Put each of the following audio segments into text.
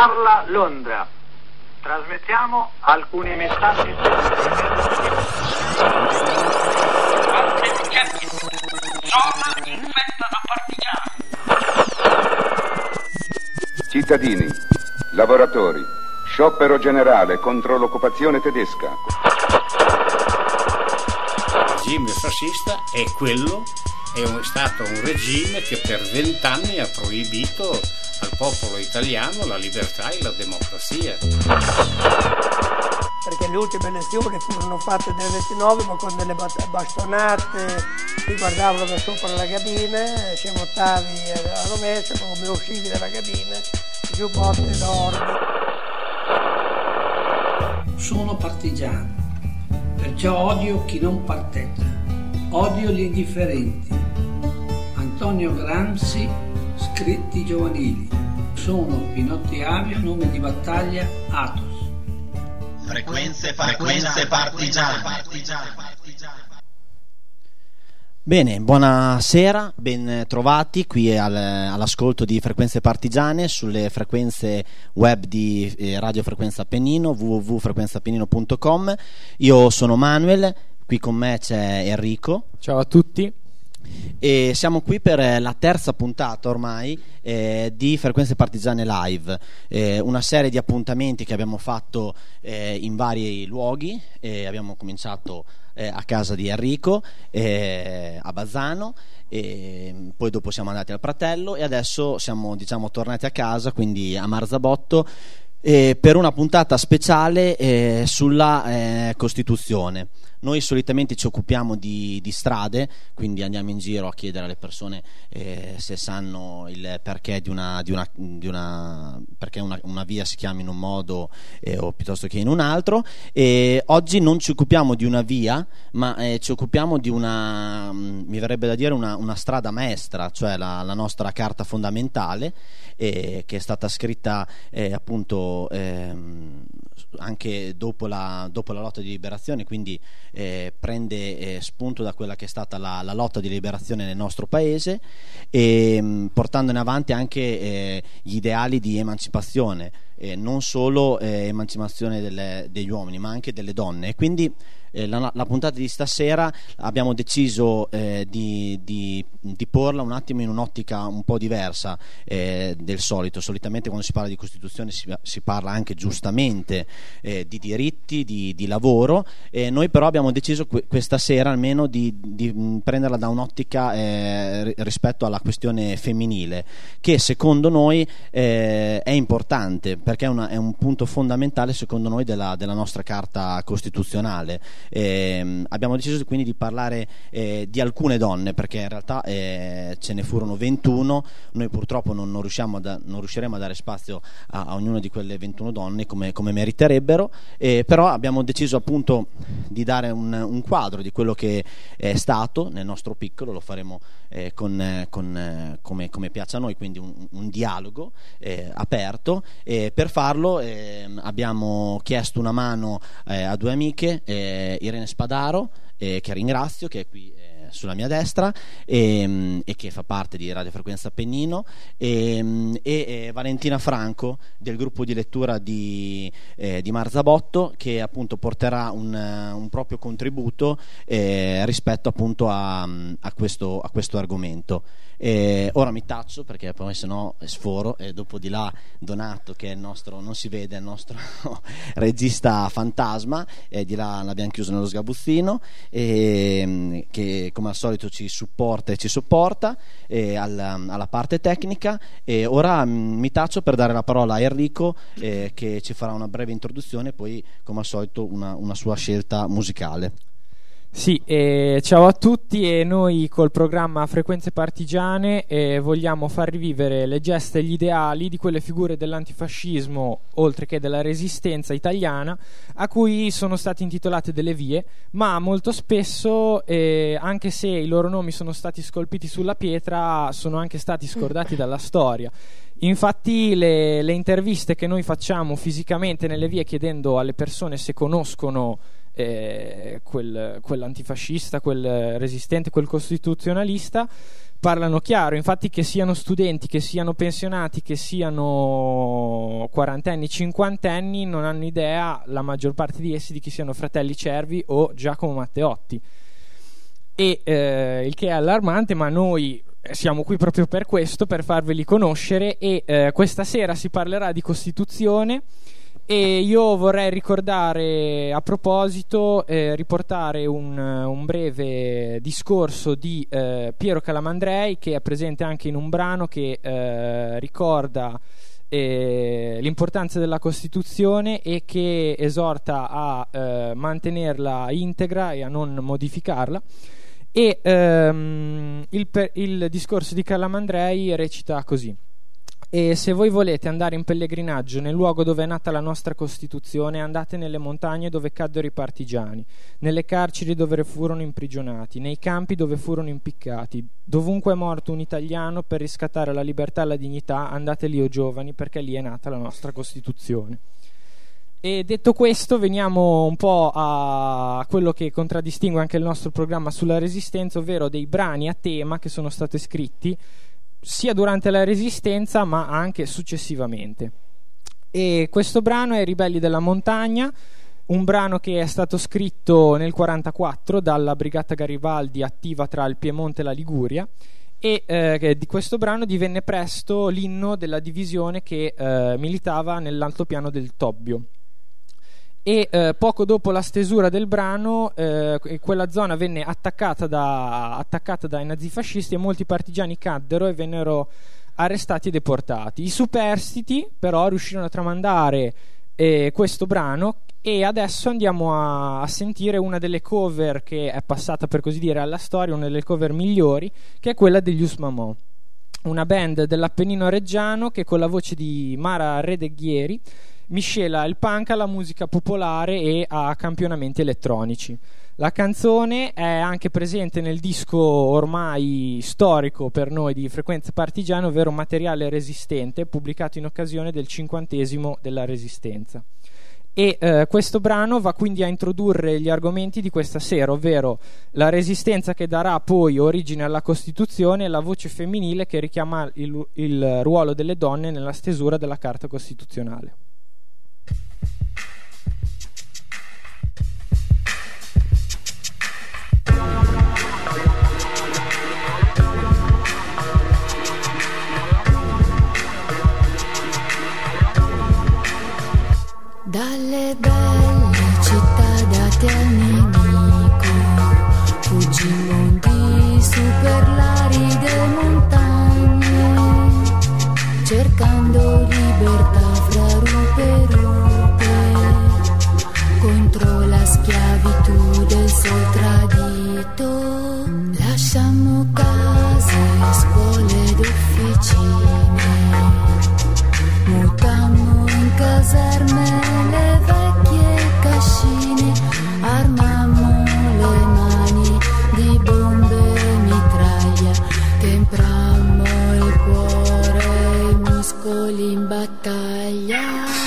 Parla Londra. Trasmettiamo alcuni messaggi. Zona infetta da partigiani. Cittadini, lavoratori, sciopero generale contro l'occupazione tedesca. Il regime fascista è quello, è un- stato un regime che per vent'anni ha proibito popolo italiano la libertà e la democrazia. perché le ultime elezioni furono fatte nel 29 ma con delle bastonate ti guardavano da sopra la cabina se votavi a rovescio come uscivi dalla cabina giubbotte d'oro Sono partigiano, perciò odio chi non parteggia, odio gli indifferenti. Antonio Gramsci, scritti giovanili. Sono Pinotti Avio, nome di battaglia Atos. Frequenze, frequenze partigiane. Bene, buonasera, ben trovati qui al- all'ascolto di Frequenze Partigiane sulle frequenze web di eh, Radio Frequenza Appennino www.frequenzaappennino.com. Io sono Manuel, qui con me c'è Enrico. Ciao a tutti. E siamo qui per eh, la terza puntata ormai eh, di Frequenze Partigiane Live, eh, una serie di appuntamenti che abbiamo fatto eh, in vari luoghi. Abbiamo cominciato eh, a casa di Enrico, eh, a Bazzano, poi dopo siamo andati al Pratello e adesso siamo diciamo, tornati a casa, quindi a Marzabotto. per una puntata speciale sulla Costituzione. Noi solitamente ci occupiamo di, di strade, quindi andiamo in giro a chiedere alle persone eh, se sanno il perché di una, di una- di una- perché una, una via si chiama in un modo eh, o piuttosto che in un altro. E oggi non ci occupiamo di una via, ma eh, ci occupiamo di una, mm, mi verrebbe da dire, una, una strada maestra, cioè la, la nostra carta fondamentale, eh, che è stata scritta eh, appunto ehm, anche dopo la, dopo la lotta di liberazione, quindi eh, prende eh, spunto da quella che è stata la, la lotta di liberazione nel nostro paese e mh, portandone avanti anche eh, gli ideali di emancipazione, eh, non solo eh, emancipazione delle- degli uomini ma anche delle donne. Quindi eh, la, la puntata di stasera abbiamo deciso eh, di, di- di porla un attimo in un'ottica un po' diversa eh, del solito. Solitamente quando si parla di Costituzione si, si parla anche giustamente eh, di diritti, di, di lavoro. Eh, noi però abbiamo deciso que- questa sera almeno di, prenderla da un'ottica eh, ri- rispetto alla questione femminile, che secondo noi è importante perché è, una- è un punto fondamentale secondo noi della, della nostra carta costituzionale. Ehm, abbiamo deciso quindi di parlare eh, di alcune donne perché in realtà eh, ce ne furono 21, noi purtroppo non, non da- non riusciremo a dare spazio a, a ognuna di quelle 21 donne come, come meriterebbero, eh, però abbiamo deciso appunto di dare un, un quadro di quello che è stato nel nostro piccolo, lo faremo eh, con, eh, con, eh, come, come piace a noi, quindi un, un dialogo eh, aperto. E per farlo ehm, abbiamo chiesto una mano eh, a due amiche, eh, Irene Spadaro, eh, che ringrazio, che è qui eh, sulla mia destra e, e che fa parte di Radio Frequenza Appennino e, e, eh, Valentina Franco del gruppo di lettura di, eh, di Marzabotto che appunto porterà un, un proprio contributo eh, rispetto appunto a, a questo, a questo argomento. E ora mi taccio perché poi se no sforo e dopo di là Donato che è il nostro, non si vede, è il nostro regista fantasma e di là l'abbiamo chiuso nello sgabuzzino e, mm, che come al solito ci supporta e ci sopporta e alla, alla parte tecnica e ora mm, mi taccio per dare la parola a Enrico eh, che ci farà una breve introduzione e poi come al solito una, una sua scelta musicale. Sì, eh, ciao a tutti e noi col programma Frequenze Partigiane eh, vogliamo far rivivere le gesta e gli ideali di quelle figure dell'antifascismo, oltre che della resistenza italiana, a cui sono state intitolate delle vie, ma molto spesso, eh, anche se i loro nomi sono stati scolpiti sulla pietra, sono anche stati scordati dalla storia. Infatti le, le interviste che noi facciamo fisicamente nelle vie chiedendo alle persone se conoscono eh, quel, quell'antifascista, quel resistente, quel costituzionalista, parlano chiaro, infatti che siano studenti, che siano pensionati, che siano quarantenni, cinquantenni, non hanno idea, la maggior parte di essi, di chi siano fratelli Cervi o Giacomo Matteotti. E eh, il che è allarmante, ma noi siamo qui proprio per questo, per farveli conoscere e eh, questa sera si parlerà di Costituzione e io vorrei ricordare a proposito, eh, riportare un, un, breve discorso di eh, Piero Calamandrei che è presente anche in un brano che eh, ricorda eh, l'importanza della Costituzione e che esorta a eh, mantenerla integra e a non modificarla. E ehm, il, il discorso di Calamandrei recita così. E se voi volete andare in pellegrinaggio nel luogo dove è nata la nostra Costituzione, andate nelle montagne dove caddero i partigiani, nelle carceri dove furono imprigionati, nei campi dove furono impiccati. Dovunque è morto un italiano per riscattare la libertà e la dignità, andate lì o giovani, perché lì è nata la nostra Costituzione. E detto questo, veniamo un po' a quello che contraddistingue anche il nostro programma sulla resistenza, ovvero dei brani a tema che sono stati scritti sia durante la Resistenza ma anche successivamente. E questo brano è Ribelli della Montagna, un brano che è stato scritto nel 1944 dalla Brigata Garibaldi attiva tra il Piemonte e la Liguria e eh, di questo brano divenne presto l'inno della divisione che eh, militava nell'altopiano del Tobbio e eh, poco dopo la stesura del brano eh, quella zona venne attaccata, da, attaccata, dai nazifascisti e molti partigiani caddero e vennero arrestati e deportati. I superstiti però riuscirono a tramandare eh, questo brano e adesso andiamo a, a, sentire una delle cover che è passata per così dire alla storia, una delle cover migliori, che è quella degli Usmamò, una band dell'Appennino Reggiano che con la voce di Mara Redeghieri miscela il punk alla musica popolare e a campionamenti elettronici. La canzone è anche presente nel disco ormai storico per noi di Frequenza Partigiana, ovvero Materiale Resistente, pubblicato in occasione del cinquantesimo della Resistenza. E eh, questo brano va quindi a introdurre gli argomenti di questa sera, ovvero la resistenza che darà poi origine alla Costituzione e la voce femminile che richiama il, il ruolo delle donne nella stesura della Carta Costituzionale. Dalle belle città date al nemico, fuggimmo di su per l'aride montagne, cercando libertà fra rupe rupe, contro la schiavitù del sol tradito. Battaglia.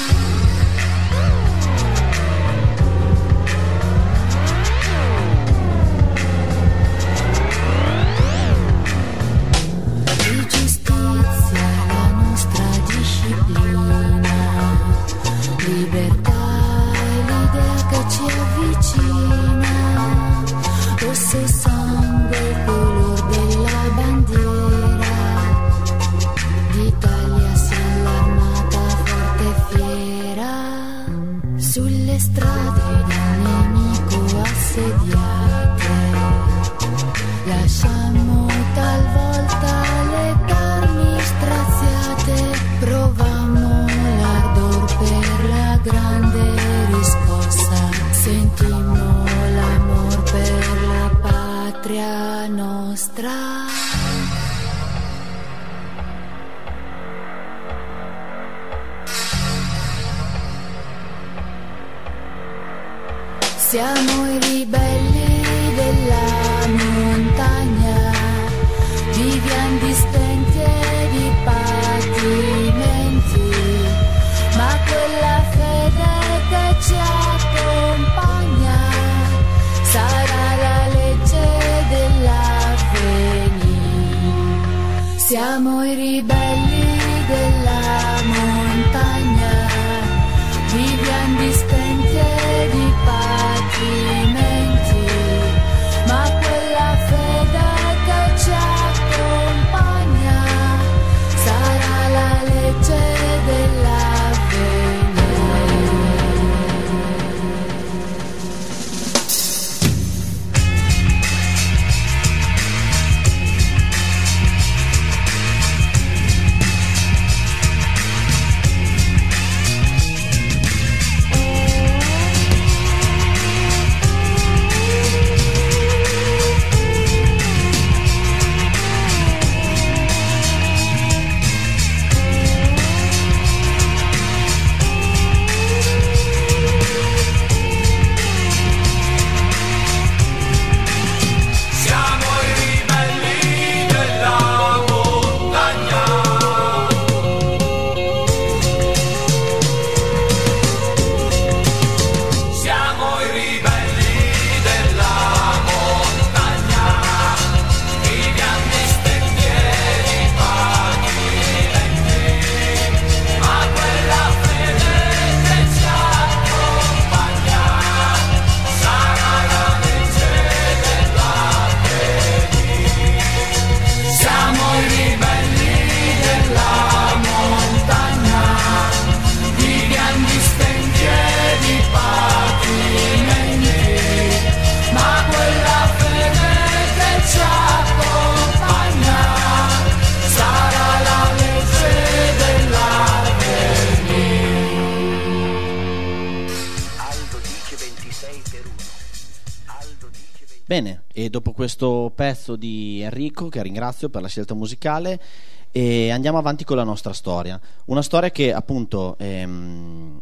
Bene, e dopo questo pezzo di Enrico, che ringrazio per la scelta musicale, e andiamo avanti con la nostra storia. Una storia che appunto ehm,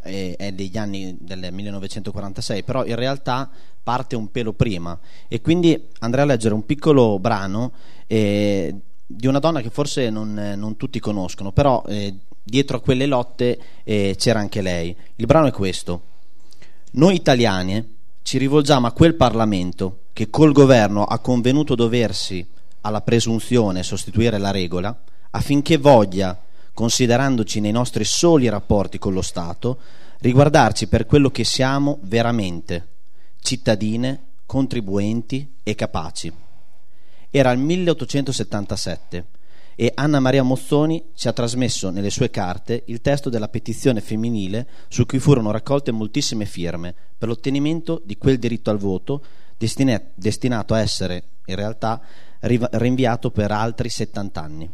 è, è degli anni del 1946, però in realtà parte un pelo prima. E quindi andrei a leggere un piccolo brano eh, di una donna che forse non, non tutti conoscono, però eh, dietro a quelle lotte eh, c'era anche lei. Il brano è questo. Noi italiani ci rivolgiamo a quel Parlamento che col governo ha convenuto doversi alla presunzione sostituire la regola affinché voglia, considerandoci nei nostri soli rapporti con lo Stato, riguardarci per quello che siamo veramente, cittadine, contribuenti e capaci. Era il 1877 e Anna Maria Mozzoni ci ha trasmesso nelle sue carte il testo della petizione femminile su cui furono raccolte moltissime firme per l'ottenimento di quel diritto al voto destina- destinato a essere in realtà rinviato per altri 70 anni.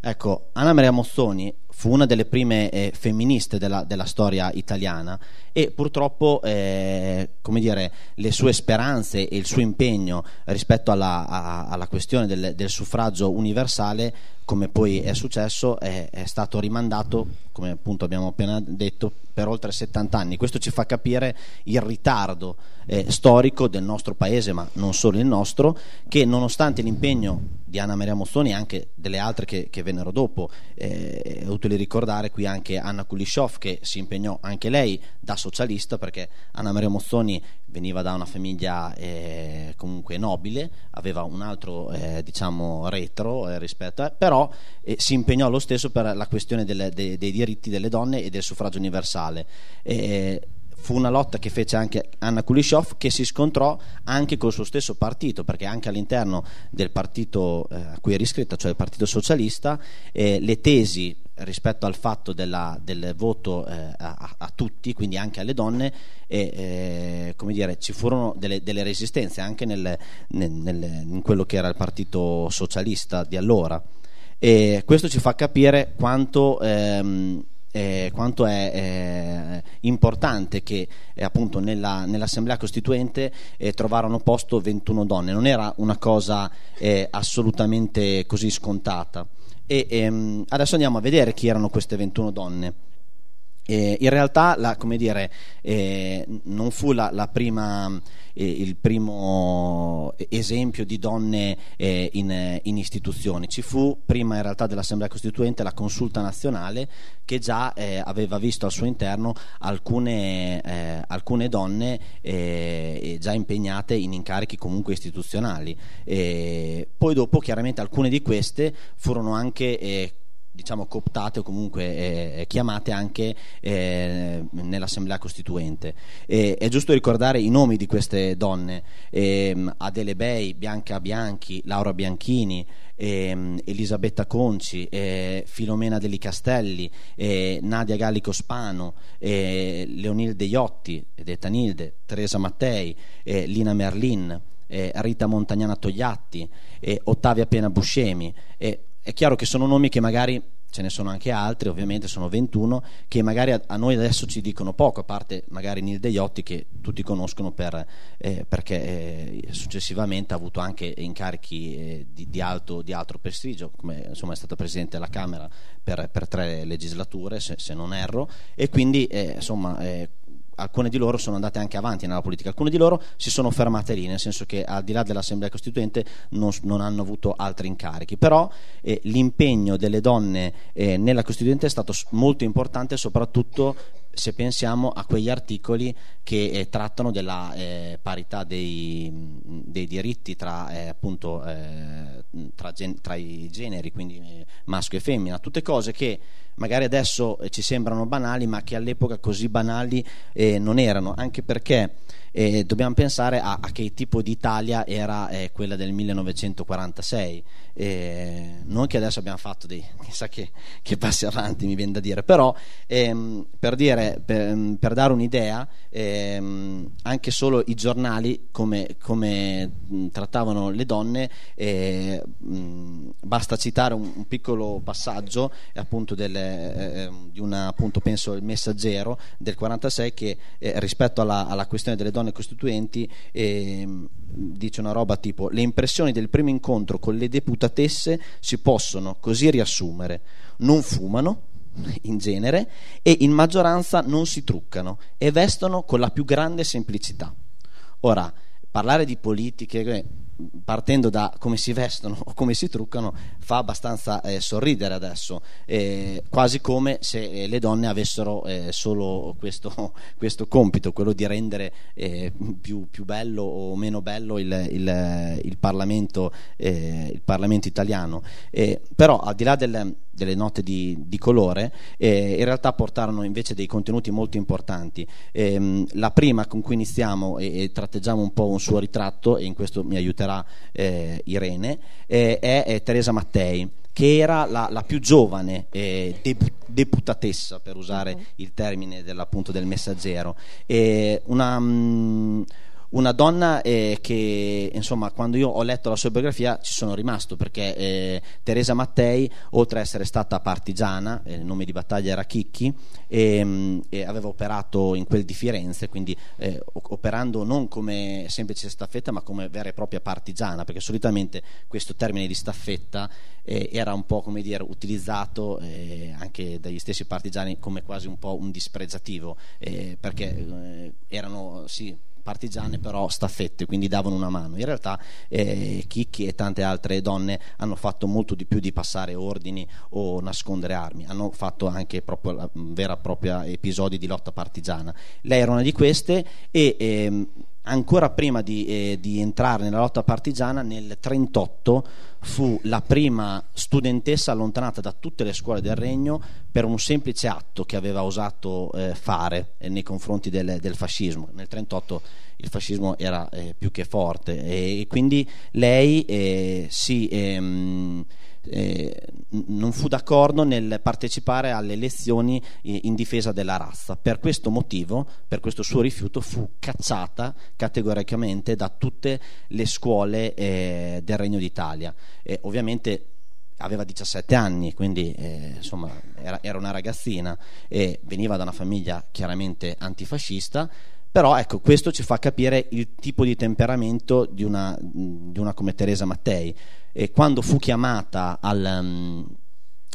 Ecco, Anna Maria Mozzoni fu una delle prime eh, femministe della, della storia italiana e purtroppo eh, dire, le sue speranze e il suo impegno rispetto alla, a- alla questione del, del suffragio universale, come poi è successo, è, è stato rimandato, come appunto abbiamo appena detto, per oltre 70 anni. Questo ci fa capire il ritardo eh, storico del nostro paese, ma non solo il nostro, che nonostante l'impegno di Anna Maria Mozzoni e anche delle altre che, che vennero dopo, eh, è utile ricordare qui anche Anna Kulishov che si impegnò anche lei da socialista perché Anna Maria Mozzoni veniva da una famiglia eh, comunque nobile, aveva un altro eh, diciamo retro eh, rispetto a, però eh, si impegnò lo stesso per la questione delle- dei- dei diritti delle donne e del suffragio universale. Eh, fu una lotta che fece anche Anna Kulishov che si scontrò anche col suo stesso partito perché anche all'interno del partito eh, a cui era iscritta cioè il partito socialista eh, le tesi rispetto al fatto della- del voto eh, a, a tutti quindi anche alle donne e eh, dire ci furono delle, delle resistenze anche nel- nel- nel- in quello che era il partito socialista di allora e questo ci fa capire quanto, ehm, eh, quanto è eh, importante che eh, appunto nella, nell'assemblea costituente eh, trovarono posto 21 donne, non era una cosa eh, assolutamente così scontata. E ehm, adesso andiamo a vedere chi erano queste 21 donne. Eh, in realtà, la, come dire, eh, non fu la, la prima, eh, il primo esempio di donne eh, in, in, istituzioni. Ci fu prima, in realtà, dell'Assemblea Costituente la Consulta Nazionale che già eh, aveva visto al suo interno alcune, eh, alcune donne già impegnate in incarichi comunque istituzionali. poi dopo, chiaramente, alcune di queste furono anche diciamo cooptate o comunque eh, chiamate anche eh, nell'assemblea costituente. E, è giusto ricordare i nomi di queste donne. Eh, Adele Bei, Bianca Bianchi, Laura Bianchini ehm, Elisabetta Conci eh, Filomena Deli Castelli eh, Nadia Gallico Spano Leonilde Iotti detta Nilde Teresa Mattei Lina Merlin Rita Montagnana Togliatti Ottavia Pena Buscemi è chiaro che sono nomi che magari ce ne sono anche altri, ovviamente sono 21, che magari a, noi adesso ci dicono poco, a parte magari Nil Deiotti che tutti conoscono per, eh, perché eh, successivamente ha avuto anche incarichi eh, di, di, alto, di, alto, prestigio, come insomma, è stata presidente della Camera per, per tre legislature, se, se, non erro, e quindi eh, insomma eh, alcune di loro sono andate anche avanti nella politica, alcune di loro si sono fermate lì, nel senso che al di là dell'Assemblea Costituente non, non hanno avuto altri incarichi, però eh, l'impegno delle donne eh, nella Costituente è stato molto importante soprattutto se pensiamo a quegli articoli che eh, trattano della eh, parità dei, dei, diritti tra, eh, appunto, eh, tra, gen- tra, i generi, quindi eh, maschio e femmina, tutte cose che magari adesso eh, ci sembrano banali, ma che all'epoca così banali non erano, anche perché eh, dobbiamo pensare a, a, che tipo di Italia era eh, quella del 1946 eh, non che adesso abbiamo fatto dei chissà che, che passi avanti mi viene da dire però ehm, per, dire, per, per, dare un'idea ehm, anche solo i giornali come, come mh, trattavano le donne eh, mh, basta citare un, un, piccolo passaggio appunto del, eh, ehm, di una appunto penso il messaggero del 46 che eh, rispetto alla, alla questione delle donne donne costituenti e dice una roba tipo le impressioni del primo incontro con le deputatesse si possono così riassumere. Non fumano in genere e in maggioranza non si truccano e vestono con la più grande semplicità. Ora parlare di politiche partendo da come si vestono o come si truccano fa abbastanza eh, sorridere adesso eh, quasi come se eh, le donne avessero eh, solo questo, questo, compito quello di rendere eh, più, più, bello o meno bello il, il, il, Parlamento, eh, il Parlamento, italiano. Però al di là del, delle note di, di colore in realtà portarono invece dei contenuti molto importanti. Ehm, la prima con cui iniziamo e, e tratteggiamo un po' un suo ritratto e in questo mi aiuterà eh, Irene, eh, è, è, Teresa Mattei che era la, la più giovane eh, deputatessa, per usare il termine del messaggero. una, mh, mm, una donna eh, che insomma quando io ho letto la sua biografia ci sono rimasto perché eh, Teresa Mattei oltre ad essere stata partigiana eh, il nome di battaglia era Chicchi e, mm, e aveva operato in quel di Firenze quindi eh, operando non come semplice staffetta ma come vera e propria partigiana perché solitamente questo termine di staffetta eh, era un po' come dire utilizzato eh, anche dagli stessi partigiani come quasi un po' un dispregiativo perché erano sì partigiane però staffette, quindi davano una mano. In realtà eh, Chicchi e tante altre donne hanno fatto molto di più di passare ordini o nascondere armi, hanno fatto anche proprio la vera e propria episodi di lotta partigiana. Lei era una di queste e ehm, ancora prima di, eh, di, entrare nella lotta partigiana, nel 1938 fu la prima studentessa allontanata da tutte le scuole del Regno per un semplice atto che aveva osato eh, fare eh, nei confronti del, del, fascismo. Nel 1938 il fascismo era eh, più che forte e, quindi lei eh, si ehm, eh, non fu d'accordo nel partecipare alle elezioni eh, in difesa della razza. Per questo motivo, per questo suo rifiuto, fu cacciata categoricamente da tutte le scuole eh, del Regno d'Italia. ovviamente aveva 17 anni, quindi eh, insomma era, era, una ragazzina e veniva da una famiglia chiaramente antifascista, però ecco, questo ci fa capire il tipo di temperamento di una, di una come Teresa Mattei e quando fu chiamata al, um,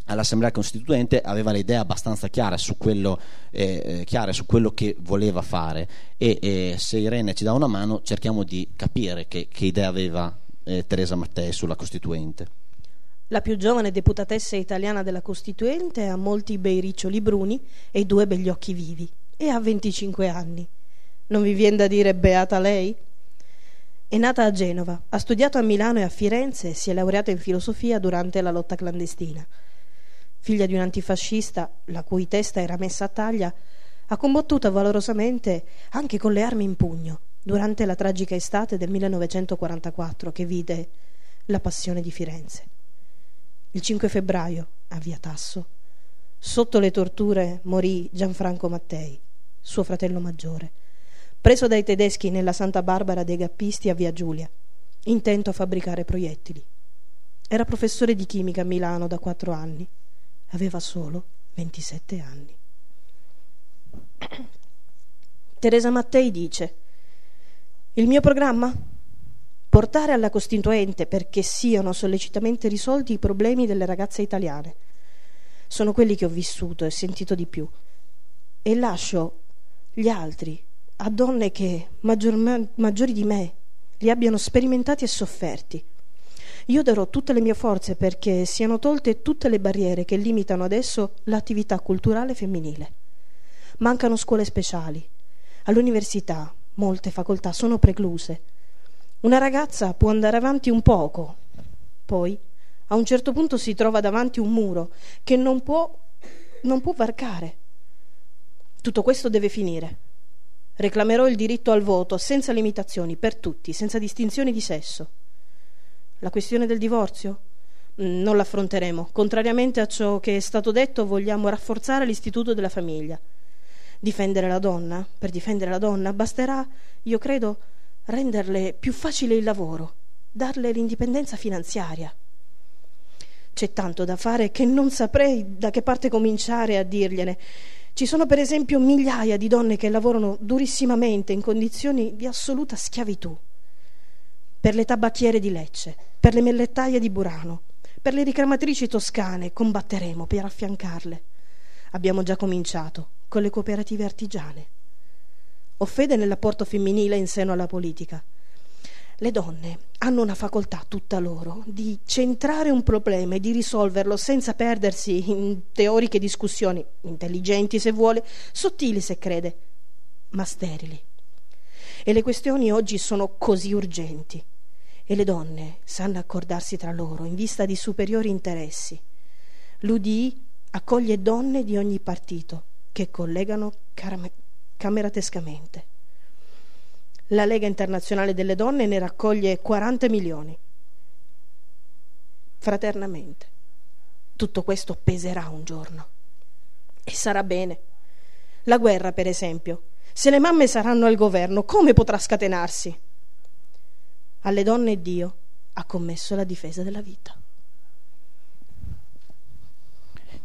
all'Assemblea Costituente aveva le idee abbastanza chiare su quello, eh, eh, chiare su quello che voleva fare e eh, se Irene ci dà una mano cerchiamo di capire che, che idea aveva eh, Teresa Mattei sulla Costituente. La più giovane deputatessa italiana della Costituente ha molti bei riccioli bruni e due begli occhi vivi e ha 25 anni. Non vi viene da dire beata lei? È nata a Genova, ha studiato a Milano e a Firenze e si è laureata in filosofia durante la lotta clandestina. Figlia di un antifascista, la cui testa era messa a taglia, ha combattuto valorosamente anche con le armi in pugno durante la tragica estate del 1944 che vide la passione di Firenze. Il 5 febbraio, a Via Tasso, sotto le torture morì Gianfranco Mattei, suo fratello maggiore, preso dai tedeschi nella Santa Barbara dei Gappisti a Via Giulia, intento a fabbricare proiettili. Era professore di chimica a Milano da quattro anni. Aveva solo 27 anni. Teresa Mattei dice: Il mio programma? portare alla Costituente perché siano sollecitamente risolti i problemi delle ragazze italiane. Sono quelli che ho vissuto e sentito di più. E lascio gli altri a donne che, maggior, maggiori di me, li abbiano sperimentati e sofferti. Io darò tutte le mie forze perché siano tolte tutte le barriere che limitano adesso l'attività culturale femminile. Mancano scuole speciali. All'università molte facoltà sono precluse una ragazza può andare avanti un poco, poi a un certo punto si trova davanti un muro che non può, non può varcare. Tutto questo deve finire. Reclamerò il diritto al voto senza limitazioni per tutti, senza distinzioni di sesso. La questione del divorzio? Mm, non l'affronteremo. Contrariamente a ciò che è stato detto, vogliamo rafforzare l'istituto della famiglia. Difendere la donna? Per difendere la donna basterà, io credo, renderle più facile il lavoro, darle l'indipendenza finanziaria. C'è tanto da fare che non saprei da che parte cominciare a dirgliene. Ci sono per esempio migliaia di donne che lavorano durissimamente in condizioni di assoluta schiavitù. Per le tabacchiere di Lecce, per le mellettaie di Burano, per le ricamatrici toscane combatteremo per affiancarle. Abbiamo già cominciato con le cooperative artigiane. Ho fede nell'apporto femminile in seno alla politica. Le donne hanno una facoltà tutta loro di centrare un problema e di risolverlo senza perdersi in teoriche discussioni, intelligenti se vuole, sottili se crede, ma sterili. E le questioni oggi sono così urgenti e le donne sanno accordarsi tra loro in vista di superiori interessi. L'UDI accoglie donne di ogni partito che collegano cameratescamente. La Lega Internazionale delle Donne ne raccoglie 40 milioni. Fraternamente. Tutto questo peserà un giorno. E sarà bene. La guerra, per esempio. Se le mamme saranno al governo, come potrà scatenarsi? Alle donne Dio ha commesso la difesa della vita.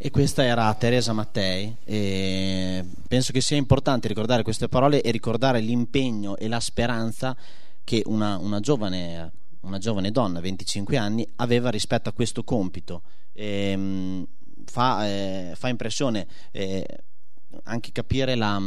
E questa era Teresa Mattei. E penso che sia importante ricordare queste parole e ricordare l'impegno e la speranza che una, una, giovane, una giovane, donna, 25 anni, aveva rispetto a questo compito. E, mh, fa, eh, fa, impressione eh, anche capire la.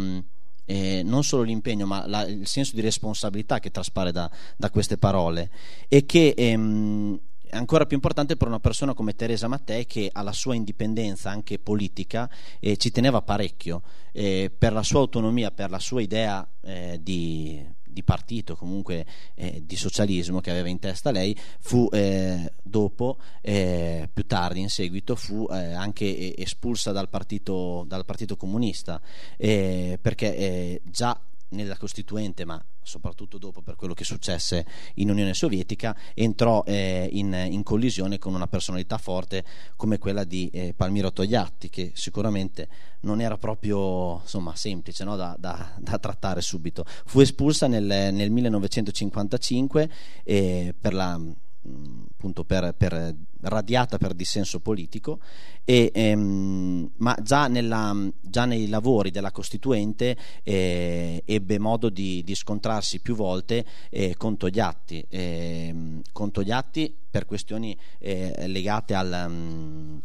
Eh, non solo l'impegno, ma la, il senso di responsabilità che traspare da, da queste parole e che ehm, ancora più importante per una persona come Teresa Mattei che alla sua indipendenza anche politica eh, ci teneva parecchio eh, per la sua autonomia, per la sua idea eh, di, di, partito, comunque eh, di socialismo che aveva in testa lei, fu eh, dopo, eh, più tardi in seguito, fu anche espulsa dal partito, dal partito comunista perché già nella Costituente, ma soprattutto dopo per quello che successe in Unione Sovietica, entrò eh, in, in, collisione con una personalità forte come quella di eh, Palmiro Togliatti, che sicuramente non era proprio insomma, semplice no? da, da, da, trattare subito. Fu espulsa nel, nel 1955 eh, per la appunto per, per, radiata per dissenso politico, e, ehm, ma già, nella, già, nei lavori della Costituente eh, ebbe modo di, di, scontrarsi più volte eh, con Togliatti, eh, con Togliatti per questioni eh, legate al... Um,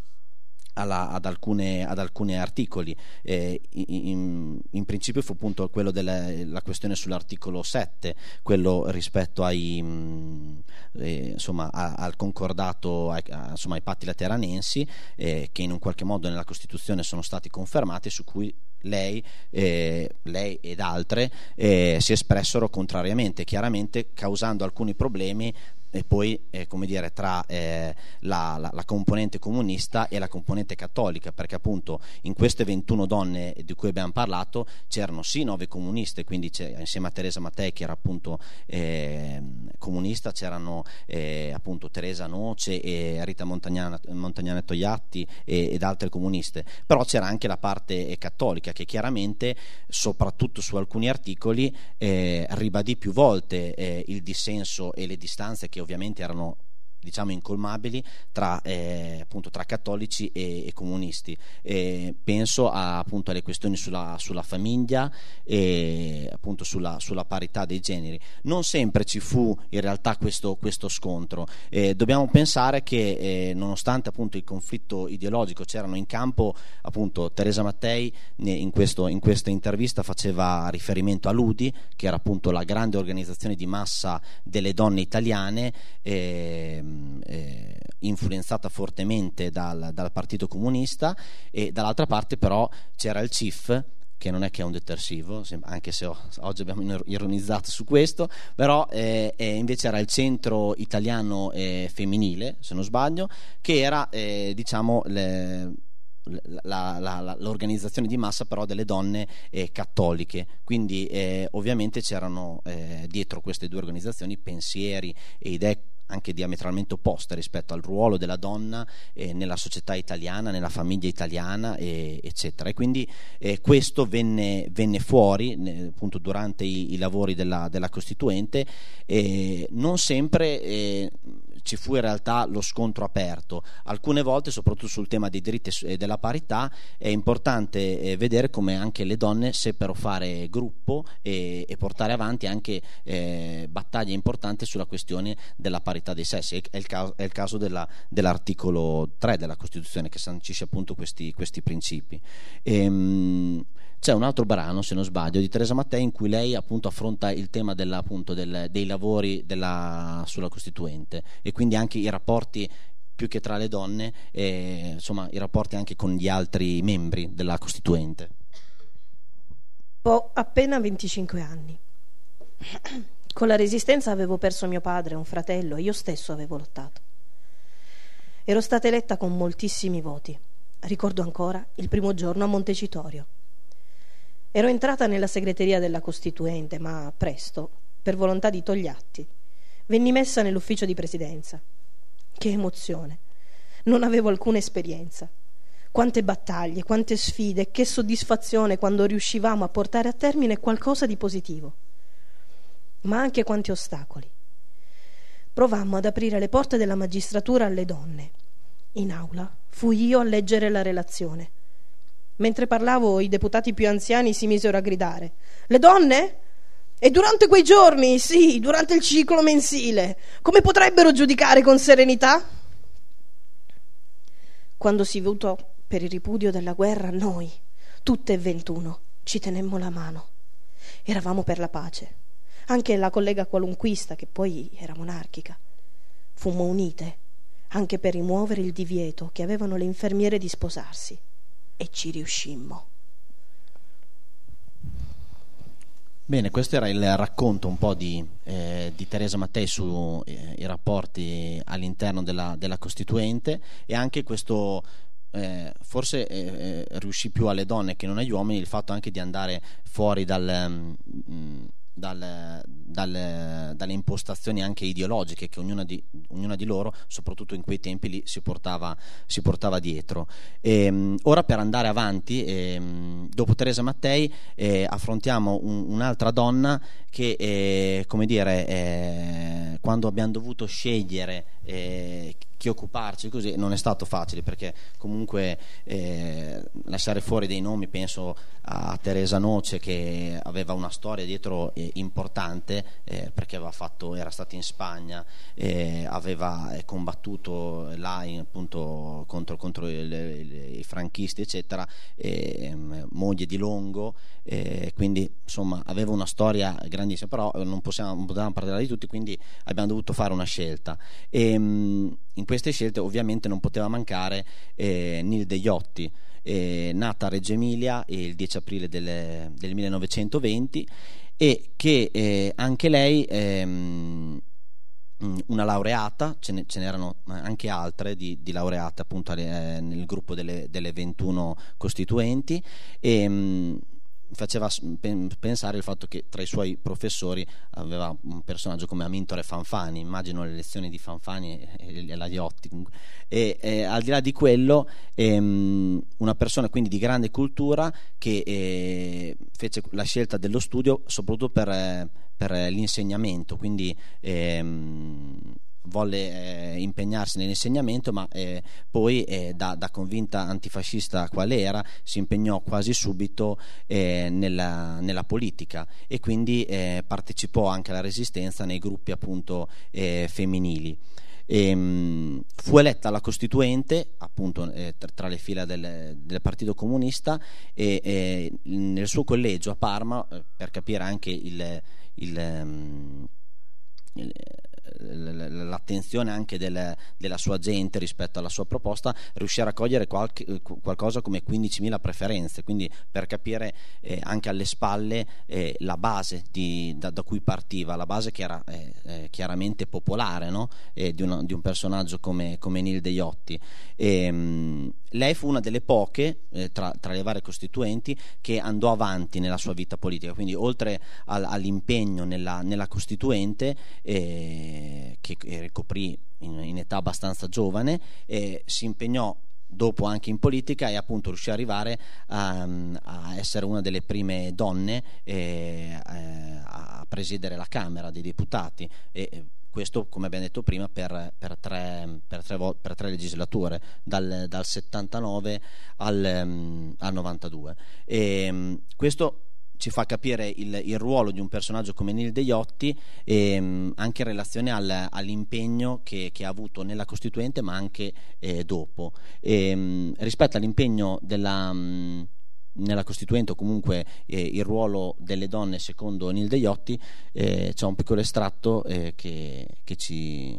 alla, ad, alcune, ad, alcuni articoli. Eh, in, in, principio fu appunto quello della questione sull'articolo 7, quello rispetto ai, mh, eh, insomma, a, al concordato, a, insomma, ai patti lateranensi, eh, che in un qualche modo nella Costituzione sono stati confermati, su cui lei, eh, lei ed altre eh, si espressero contrariamente, chiaramente causando alcuni problemi e poi eh, come dire, tra eh, la, la, la, componente comunista e la componente cattolica, perché appunto in queste 21 donne di cui abbiamo parlato c'erano sì nove comuniste, quindi insieme a Teresa Mattei che era appunto eh, comunista, c'erano eh, appunto Teresa Noce e Rita Montagnana, Montagnana Toiatti e, ed altre comuniste, però c'era anche la parte cattolica che chiaramente, soprattutto su alcuni articoli, eh, ribadì più volte eh, il dissenso e le distanze che che ovviamente erano diciamo incolmabili tra, eh, appunto, tra cattolici e, e comunisti. E penso a, appunto, alle questioni sulla, sulla famiglia e appunto, sulla, sulla, parità dei generi. Non sempre ci fu in realtà questo, questo scontro. Eh, dobbiamo pensare che eh, nonostante il conflitto ideologico c'erano in campo, Teresa Mattei in, questo, in questa intervista faceva riferimento a Ludi, che era la grande organizzazione di massa delle donne italiane. Eh, eh, influenzata fortemente dal, dal, Partito Comunista e dall'altra parte però c'era il CIF che non è che è un detersivo, anche se oggi abbiamo ironizzato su questo, però eh, eh, invece era il centro italiano eh, femminile, se non sbaglio, che era eh, diciamo le, la, la, la, l'organizzazione di massa però delle donne eh, cattoliche, quindi eh, ovviamente c'erano eh, dietro queste due organizzazioni pensieri e idee anche diametralmente opposte rispetto al ruolo della donna eh, nella società italiana, nella famiglia italiana, eh, eccetera. E quindi eh, questo venne, venne fuori ne, appunto durante i, i lavori della, della Costituente. non sempre eh, ci fu in realtà lo scontro aperto. Alcune volte, soprattutto sul tema dei diritti e della parità, è importante eh, vedere come anche le donne seppero fare gruppo e, e portare avanti anche eh, battaglie importanti sulla questione della parità dei sessi. È il caso, è il caso della, dell'articolo 3 della Costituzione che sancisce appunto questi, questi principi. Ehm, c'è un altro brano, se non sbaglio, di Teresa Mattei in cui lei appunto affronta il tema della, appunto, del, dei lavori della, sulla Costituente e quindi anche i rapporti più che tra le donne, e, insomma i rapporti anche con gli altri membri della Costituente. Ho appena 25 anni. Con la resistenza avevo perso mio padre, un fratello e io stesso avevo lottato. Ero stata eletta con moltissimi voti. Ricordo ancora il primo giorno a Montecitorio. Ero entrata nella segreteria della Costituente, ma presto, per volontà di Togliatti, venni messa nell'ufficio di presidenza. Che emozione! Non avevo alcuna esperienza. Quante battaglie, quante sfide, che soddisfazione quando riuscivamo a portare a termine qualcosa di positivo. Ma anche quanti ostacoli. Provammo ad aprire le porte della magistratura alle donne. In aula fui io a leggere la relazione Mentre parlavo, i deputati più anziani si misero a gridare: Le donne? E durante quei giorni, sì, durante il ciclo mensile, come potrebbero giudicare con serenità? Quando si votò per il ripudio della guerra, noi, tutte e ventuno, ci tenemmo la mano. Eravamo per la pace. Anche la collega qualunquista, che poi era monarchica. Fummo unite, anche per rimuovere il divieto che avevano le infermiere di sposarsi e ci riuscimmo. Bene, questo era il racconto un po' di, eh, di Teresa Mattei sui eh, rapporti all'interno della, della, Costituente e anche questo, eh, forse eh, eh, riuscì più alle donne che non agli uomini, il fatto anche di andare fuori dal... Mm, dal, dal, dalle impostazioni anche ideologiche che ognuna di, ognuna di, loro, soprattutto in quei tempi lì, si portava, si portava dietro. E, ehm, ora per andare avanti, e, ehm, dopo Teresa Mattei, eh, affrontiamo un, un'altra donna che, eh, come dire, eh, quando abbiamo dovuto scegliere eh, chi occuparci così non è stato facile perché comunque eh, lasciare fuori dei nomi penso a Teresa Noce che aveva una storia dietro eh, importante eh, perché fatto, era stata in Spagna aveva eh, combattuto là in, appunto contro, contro il, il, i franchisti eccetera ehm, moglie di Longo quindi insomma aveva una storia grandissima però non possiamo non parlare di tutti quindi abbiamo dovuto fare una scelta. E, ehm, in queste scelte ovviamente non poteva mancare eh, Nil De Iotti, eh, nata a Reggio Emilia il 10 aprile del, del 1920 e che eh, anche lei ehm, una laureata, ce, ne, ce, n'erano anche altre di, di laureate appunto eh, nel gruppo delle, delle 21 costituenti e, faceva pensare il fatto che tra i suoi professori aveva un personaggio come Amintore Fanfani, immagino le lezioni di Fanfani e, la Iotti e, e, al di là di quello ehm, una persona quindi di grande cultura che eh, fece la scelta dello studio soprattutto per, per l'insegnamento, quindi ehm, volle eh, impegnarsi nell'insegnamento, ma eh, poi eh, da, da, convinta antifascista quale era si impegnò quasi subito eh, nella, nella, politica e quindi eh, partecipò anche alla resistenza nei gruppi appunto eh, femminili. E, ehm, mh, fu eletta alla Costituente appunto tra, tra, le fila del, del Partito Comunista e, e, nel suo collegio a Parma per capire anche il, il, um, il l'attenzione anche del, della sua gente rispetto alla sua proposta, riuscì a raccogliere qualche, qualcosa come 15.000 preferenze, quindi per capire eh, anche alle spalle eh, la base di, da, da, cui partiva, la base che era eh, eh chiaramente popolare no? di, una, di, un personaggio come, come Nil De Iotti. E, mh, lei fu una delle poche eh, tra, tra, le varie costituenti che andò avanti nella sua vita politica, quindi oltre al, all'impegno nella, nella costituente eh, che ricoprì in, in, età abbastanza giovane, eh, si impegnò dopo anche in politica e appunto riuscì ad arrivare a, a, essere una delle prime donne eh, a presiedere la Camera dei Deputati. E questo come abbiamo detto prima per, per, tre, per, tre, per tre, legislature dal, dal 79 al, um, al 92 e, um, questo ci fa capire il, il, ruolo di un personaggio come Nil De Iotti e, um, anche in relazione al, all'impegno che, che, ha avuto nella Costituente ma anche eh, dopo. E, rispetto all'impegno della um, nella Costituente o comunque eh, il ruolo delle donne secondo Nilde Iotti eh, c'è un piccolo estratto eh, che, che, ci,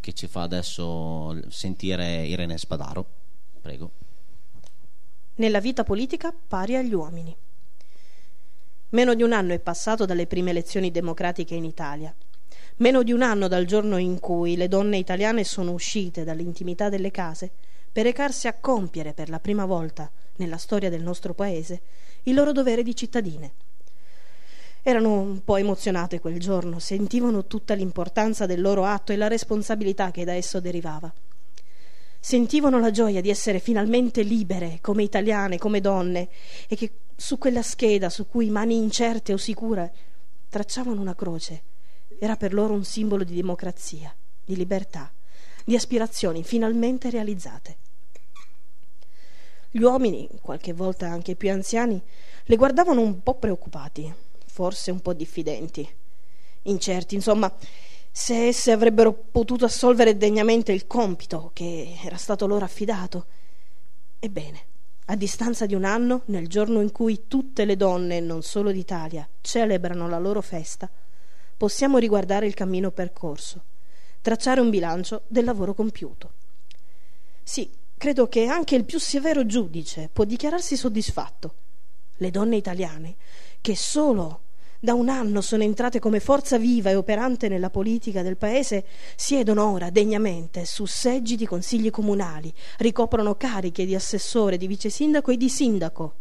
che ci fa adesso sentire Irene Spadaro. Prego. Nella vita politica pari agli uomini. Meno di un anno è passato dalle prime elezioni democratiche in Italia. Meno di un anno dal giorno in cui le donne italiane sono uscite dall'intimità delle case per recarsi a compiere per la prima volta nella storia del nostro paese, il loro dovere di cittadine. Erano un po' emozionate quel giorno, sentivano tutta l'importanza del loro atto e la responsabilità che da esso derivava. Sentivano la gioia di essere finalmente libere, come italiane, come donne, e che su quella scheda su cui mani incerte o sicure tracciavano una croce era per loro un simbolo di democrazia, di libertà, di aspirazioni finalmente realizzate. Gli uomini, qualche volta anche più anziani, le guardavano un po' preoccupati, forse un po' diffidenti, incerti, insomma, se esse avrebbero potuto assolvere degnamente il compito che era stato loro affidato. Ebbene, a distanza di un anno, nel giorno in cui tutte le donne, non solo d'Italia, celebrano la loro festa, possiamo riguardare il cammino percorso, tracciare un bilancio del lavoro compiuto. Sì, credo che anche il più severo giudice può dichiararsi soddisfatto. Le donne italiane, che solo da un anno sono entrate come forza viva e operante nella politica del paese, siedono ora degnamente su seggi di consigli comunali, ricoprono cariche di assessore, di vice sindaco e di sindaco.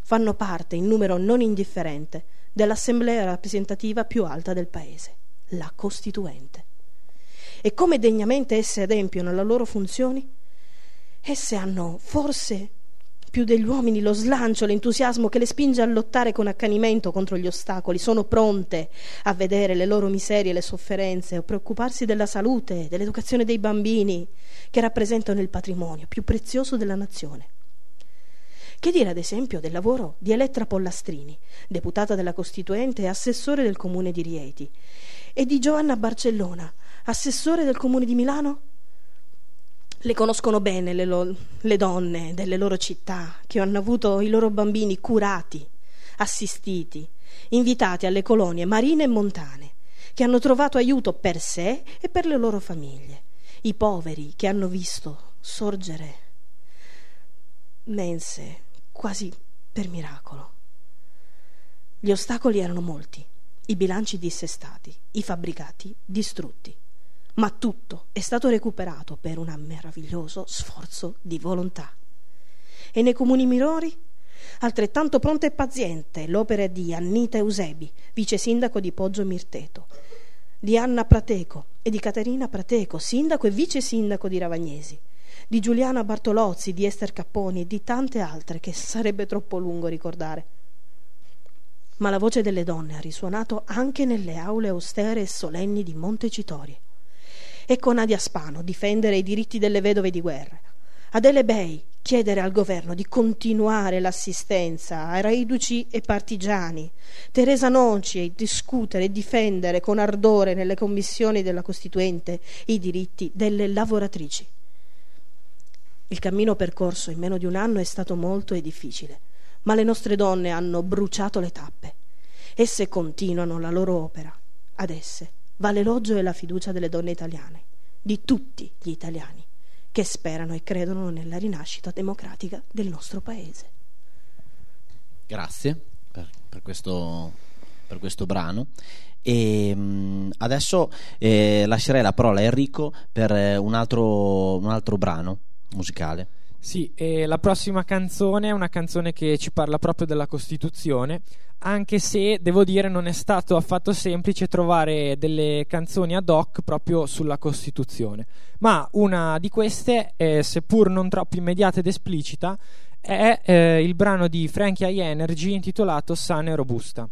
Fanno parte, in numero non indifferente, dell'assemblea rappresentativa più alta del paese, la Costituente. E come degnamente esse adempiono le loro funzioni? Esse hanno forse più degli uomini lo slancio, l'entusiasmo che le spinge a lottare con accanimento contro gli ostacoli, sono pronte a vedere le loro miserie e le sofferenze, a preoccuparsi della salute, dell'educazione dei bambini, che rappresentano il patrimonio più prezioso della nazione. Che dire ad esempio del lavoro di Elettra Pollastrini, deputata della Costituente e assessore del comune di Rieti, e di Giovanna Barcellona, assessore del comune di Milano? Le conoscono bene le, lo- le donne delle loro città che hanno avuto i loro bambini curati, assistiti, invitati alle colonie marine e montane, che hanno trovato aiuto per sé e per le loro famiglie, i poveri che hanno visto sorgere mense quasi per miracolo. Gli ostacoli erano molti, i bilanci dissestati, i fabbricati distrutti, ma tutto è stato recuperato per un meraviglioso sforzo di volontà. E nei comuni minori? Altrettanto pronta e paziente l'opera di Annita Eusebi, vice sindaco di Poggio Mirteto, di Anna Prateco e di Caterina Prateco, sindaco e vice sindaco di Ravagnesi, di Giuliana Bartolozzi, di Ester Capponi e di tante altre che sarebbe troppo lungo ricordare. Ma la voce delle donne ha risuonato anche nelle aule austere e solenni di Montecitorie. Ecco Nadia Spano difendere i diritti delle vedove di guerra. Adele Bey chiedere al governo di continuare l'assistenza ai raiduci e partigiani. Teresa Noci discutere e difendere con ardore nelle commissioni della Costituente i diritti delle lavoratrici. Il cammino percorso in meno di un anno è stato molto e difficile, ma le nostre donne hanno bruciato le tappe. Esse continuano la loro opera. Ad esse va l'elogio e la fiducia delle donne italiane, di tutti gli italiani, che sperano e credono nella rinascita democratica del nostro paese. Grazie per, per questo, per questo brano. E mh, adesso eh, lascerei la parola a Enrico per eh, un, altro, un altro brano musicale. Sì, e la prossima canzone è una canzone che ci parla proprio della Costituzione, anche se devo dire non è stato affatto semplice trovare delle canzoni ad hoc proprio sulla Costituzione. Ma una di queste, eh, seppur non troppo immediata ed esplicita, è eh, il brano di Frankie I Energy intitolato Sana e Robusta.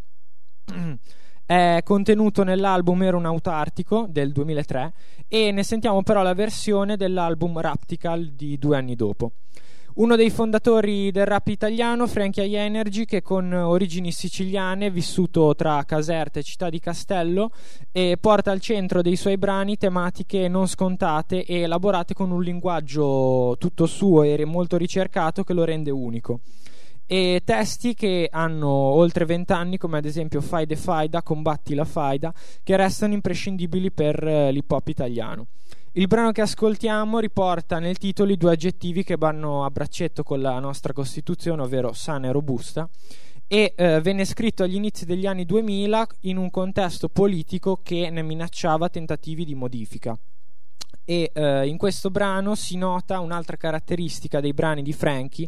È contenuto nell'album Aeronauta Artico del 2003 e ne sentiamo però la versione dell'album Raptical di due anni dopo. Uno dei fondatori del rap italiano, Frankie I Energy, che con origini siciliane, vissuto tra Caserta e Città di Castello, e porta al centro dei suoi brani tematiche non scontate e elaborate con un linguaggio tutto suo e molto ricercato che lo rende unico e testi che hanno oltre vent'anni, come ad esempio Faida e Faida, Combatti la Faida, che restano imprescindibili per eh, l'hip hop italiano. Il brano che ascoltiamo riporta nel titolo i due aggettivi che vanno a braccetto con la nostra Costituzione, ovvero sana e robusta, e eh, venne scritto agli inizi degli anni 2000 in un contesto politico che ne minacciava tentativi di modifica. E eh, in questo brano si nota un'altra caratteristica dei brani di Frankie,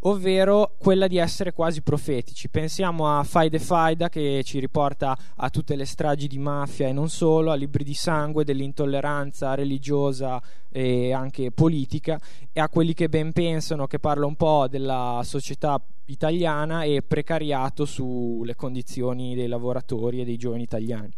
ovvero quella di essere quasi profetici. Pensiamo a Faide Faida che ci riporta a tutte le stragi di mafia e non solo, a libri di sangue, dell'intolleranza religiosa e anche politica, e a quelli che ben pensano, che parla un po' della società italiana e precariato sulle condizioni dei lavoratori e dei giovani italiani.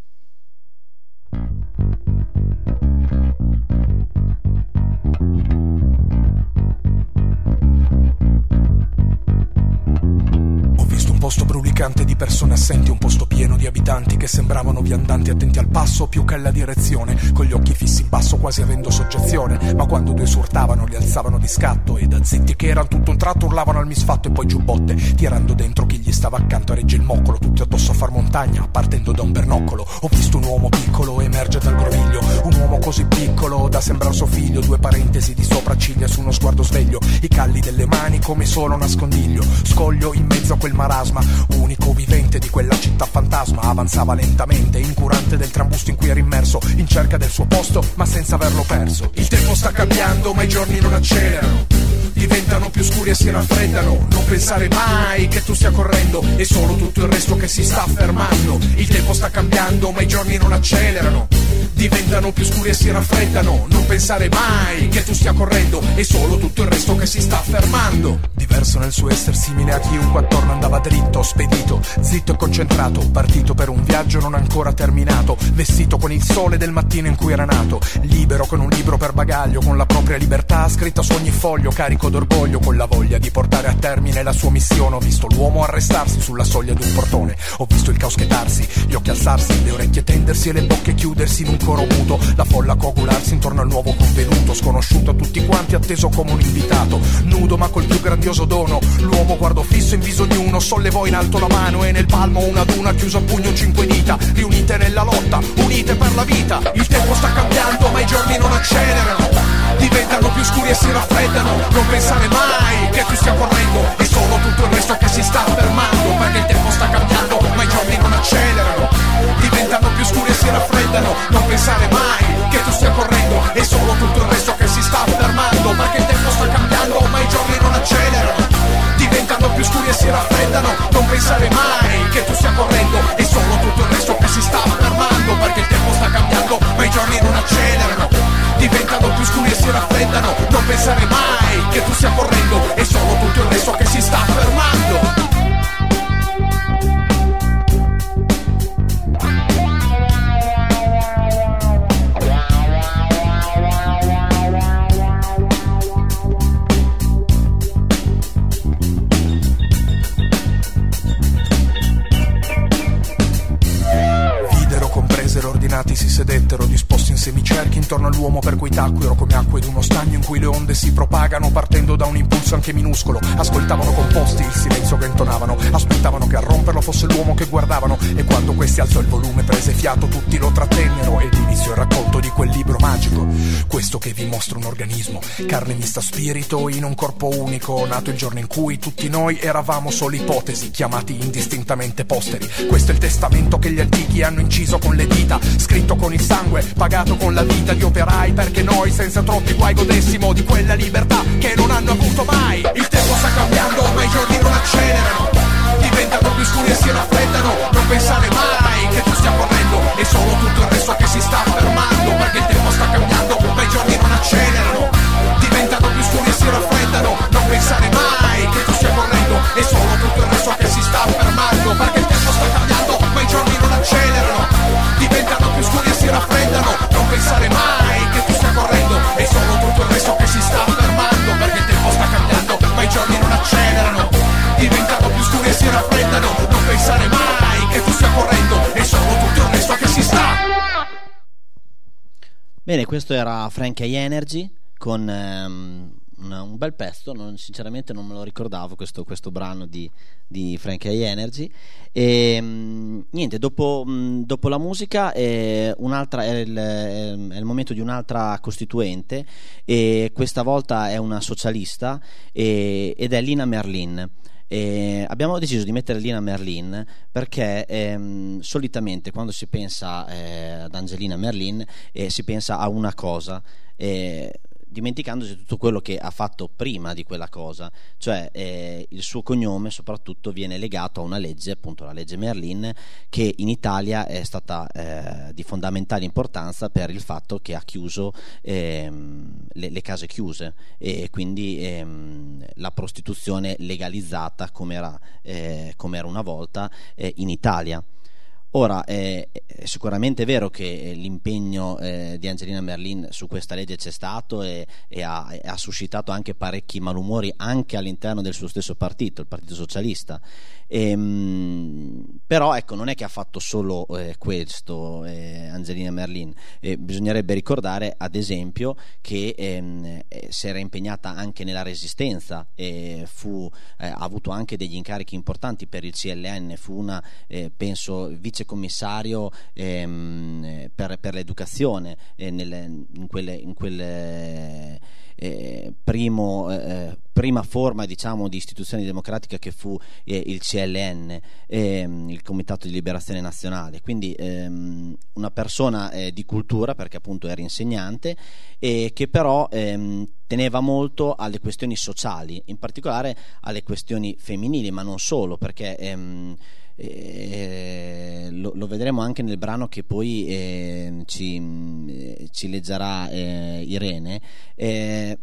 Posto brulicante di persone assenti, un posto pieno di abitanti che sembravano viandanti attenti al passo più che alla direzione, con gli occhi fissi in basso quasi avendo soggezione, ma quando due surtavano li alzavano di scatto e da zitti che erano tutto un tratto urlavano al misfatto e poi giubbotte, tirando dentro chi gli stava accanto a regge il moccolo, tutti addosso a far montagna, partendo da un bernoccolo. Ho visto un uomo piccolo emerge dal groviglio, un uomo così piccolo da sembrare suo figlio, due parentesi di sopracciglia su uno sguardo sveglio, i calli delle mani come solo nascondiglio, scoglio in mezzo a quel marasma, unico vivente di quella città fantasma, avanzava lentamente, incurante del trambusto in cui era immerso, in cerca del suo posto, ma senza averlo perso. Il tempo sta cambiando, ma i giorni non accelerano. Diventano più scuri e si raffreddano. Non pensare mai che tu stia correndo, è solo tutto il resto che si sta fermando. Il tempo sta cambiando, ma i giorni non accelerano. Diventano più scuri e si raffreddano. Non pensare mai che tu stia correndo, è solo tutto il resto che si sta fermando. Diverso nel suo essere simile a chiunque attorno andava dritto, spedito, zitto e concentrato, partito per un viaggio non ancora terminato, vestito con il sole del mattino in cui era nato, libero con un libro per bagaglio, con la propria libertà scritta su ogni foglio, carico d'orgoglio, con la voglia di portare a termine la sua missione. Ho visto l'uomo arrestarsi sulla soglia di un portone, ho visto il caos chetarsi, gli occhi alzarsi, le orecchie tendersi e le bocche chiudersi in un coro muto, la folla coagularsi intorno al nuovo convenuto, sconosciuto a tutti quanti, atteso come un invitato, nudo ma col più grandioso dono. L'uomo guardò fisso in viso ognuno, sollevò in alto la mano e nel palmo una ad una chiuso a pugno cinque dita, riunite nella lotta, unite per la vita. Il tempo sta cambiando, ma i giorni non accelerano, diventano più scuri e si raffreddano. Non pensare mai che tu stia correndo, è solo tutto il resto che si sta fermando, perché il tempo sta cambiando, ma i giorni non accelerano, diventano più scuri e si raffreddano. Non pensare mai che tu stia correndo, è solo tutto il resto che si sta fermando, perché il tempo sta cambiando, ma i giorni non accelerano, diventano più scuri e si raffreddano. Non pensare mai che tu stia correndo, è solo tutto il resto che si sta fermando, perché il tempo sta cambiando, ma i giorni non accelerano, diventano più scuri e si raffreddano. Non pensare mai che tu stia correndo, è solo tutto il resto che si sta fermando. Ordinati si sedettero, disposti in semicerchi intorno all'uomo per cui tacquero come acque d'uno stagno in cui le onde si propagano partendo da un impulso anche minuscolo. Ascoltavano composti il silenzio che intonavano, aspettavano che a romperlo fosse l'uomo che guardavano e quando questi alzò il volume prese fiato tutti lo trattennero ed iniziò il racconto di quel libro magico. Questo che vi mostra un organismo, carne mista spirito in un corpo unico, nato il giorno in cui tutti noi eravamo solo ipotesi, chiamati indistintamente posteri. Questo è il testamento che gli antichi hanno inciso con le dita, scritto con il sangue, pagato con la vita di operai, perché noi senza troppi guai godessimo di quella libertà che non hanno avuto mai. Il tempo sta cambiando, ma i giorni non accelerano, diventano più scuri e si raffreddano. Non pensare mai che tu stia correndo, è solo tutto il resto che si sta fermando, perché il tempo sta cambiando, ma i giorni non accelerano, diventano più scuri e si raffreddano. Non pensare mai che tu stia correndo, è solo tutto il resto che si sta fermando, Bene, questo era Frank A. Energy con ehm, un, bel pezzo, non- sinceramente non me lo ricordavo questo, questo brano di, di Frank A. Energy. E, mm, niente, dopo, mm, dopo la musica eh, è, il, è il momento di un'altra costituente e questa volta è una socialista e- ed è Lina Merlin. E abbiamo deciso di mettere Lina Merlin perché ehm, solitamente quando si pensa eh, ad Angelina Merlin eh, si pensa a una cosa, eh, dimenticandosi tutto quello che ha fatto prima di quella cosa, cioè eh, il suo cognome soprattutto viene legato a una legge, appunto la legge Merlin, che in Italia è stata eh, di fondamentale importanza per il fatto che ha chiuso ehm, le, le case chiuse e quindi ehm, la prostituzione legalizzata come era, eh, come era una volta eh, in Italia. Ora, eh, è sicuramente vero che eh, l'impegno eh, di Angelina Merlin su questa legge c'è stato e, e ha, ha suscitato anche parecchi malumori anche all'interno del suo stesso partito, il Partito Socialista. Ehm, però ecco, non è che ha fatto solo eh, questo eh, Angelina Merlin, Eh, bisognerebbe ricordare ad esempio che ehm, eh, si era impegnata anche nella resistenza fu, eh, ha avuto anche degli incarichi importanti per il CLN, fu una, eh, penso, vicecommissario ehm, eh, per, per l'educazione nelle- in quelle, in quelle eh, primo, eh, prima forma diciamo, di istituzione democratica che fu eh, il CLN, ehm, il Comitato di Liberazione Nazionale. Quindi ehm, una persona eh, di cultura, perché appunto era insegnante, e che però ehm, teneva molto alle questioni sociali, in particolare alle questioni femminili, ma non solo, perché ehm, eh, lo, lo vedremo anche nel brano che poi eh, ci, ci leggerà eh, Irene. eh,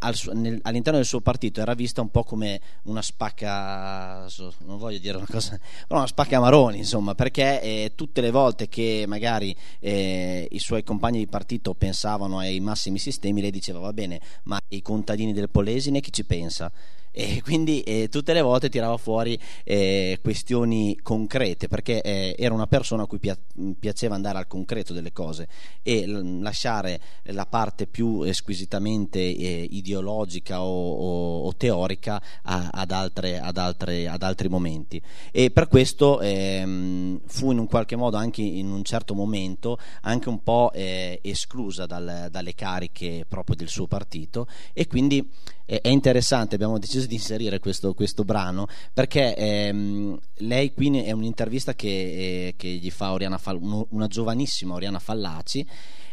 al suo- nel- all'interno del suo partito era vista un po' come una spacca, non voglio dire una cosa, però una spacca maroni, insomma, perché eh, tutte le volte che magari eh, i suoi compagni di partito pensavano ai massimi sistemi, lei diceva va bene, ma i contadini del Polesine chi ci pensa? E quindi eh, tutte le volte tirava fuori eh, questioni concrete perché eh, era una persona a cui pia- piaceva andare al concreto delle cose e l- lasciare la parte più squisitamente eh, ideologica o, o- o teorica a- ad, altre- ad altre- ad altri momenti. E per questo ehm, fu in un qualche modo anche in un certo momento anche un po' eh, esclusa dal- dalle cariche proprio del suo partito e quindi è interessante, abbiamo deciso di inserire questo, questo brano perché ehm, lei qui è un'intervista che, eh, che gli fa Oriana Fal- uno- una giovanissima Oriana Fallaci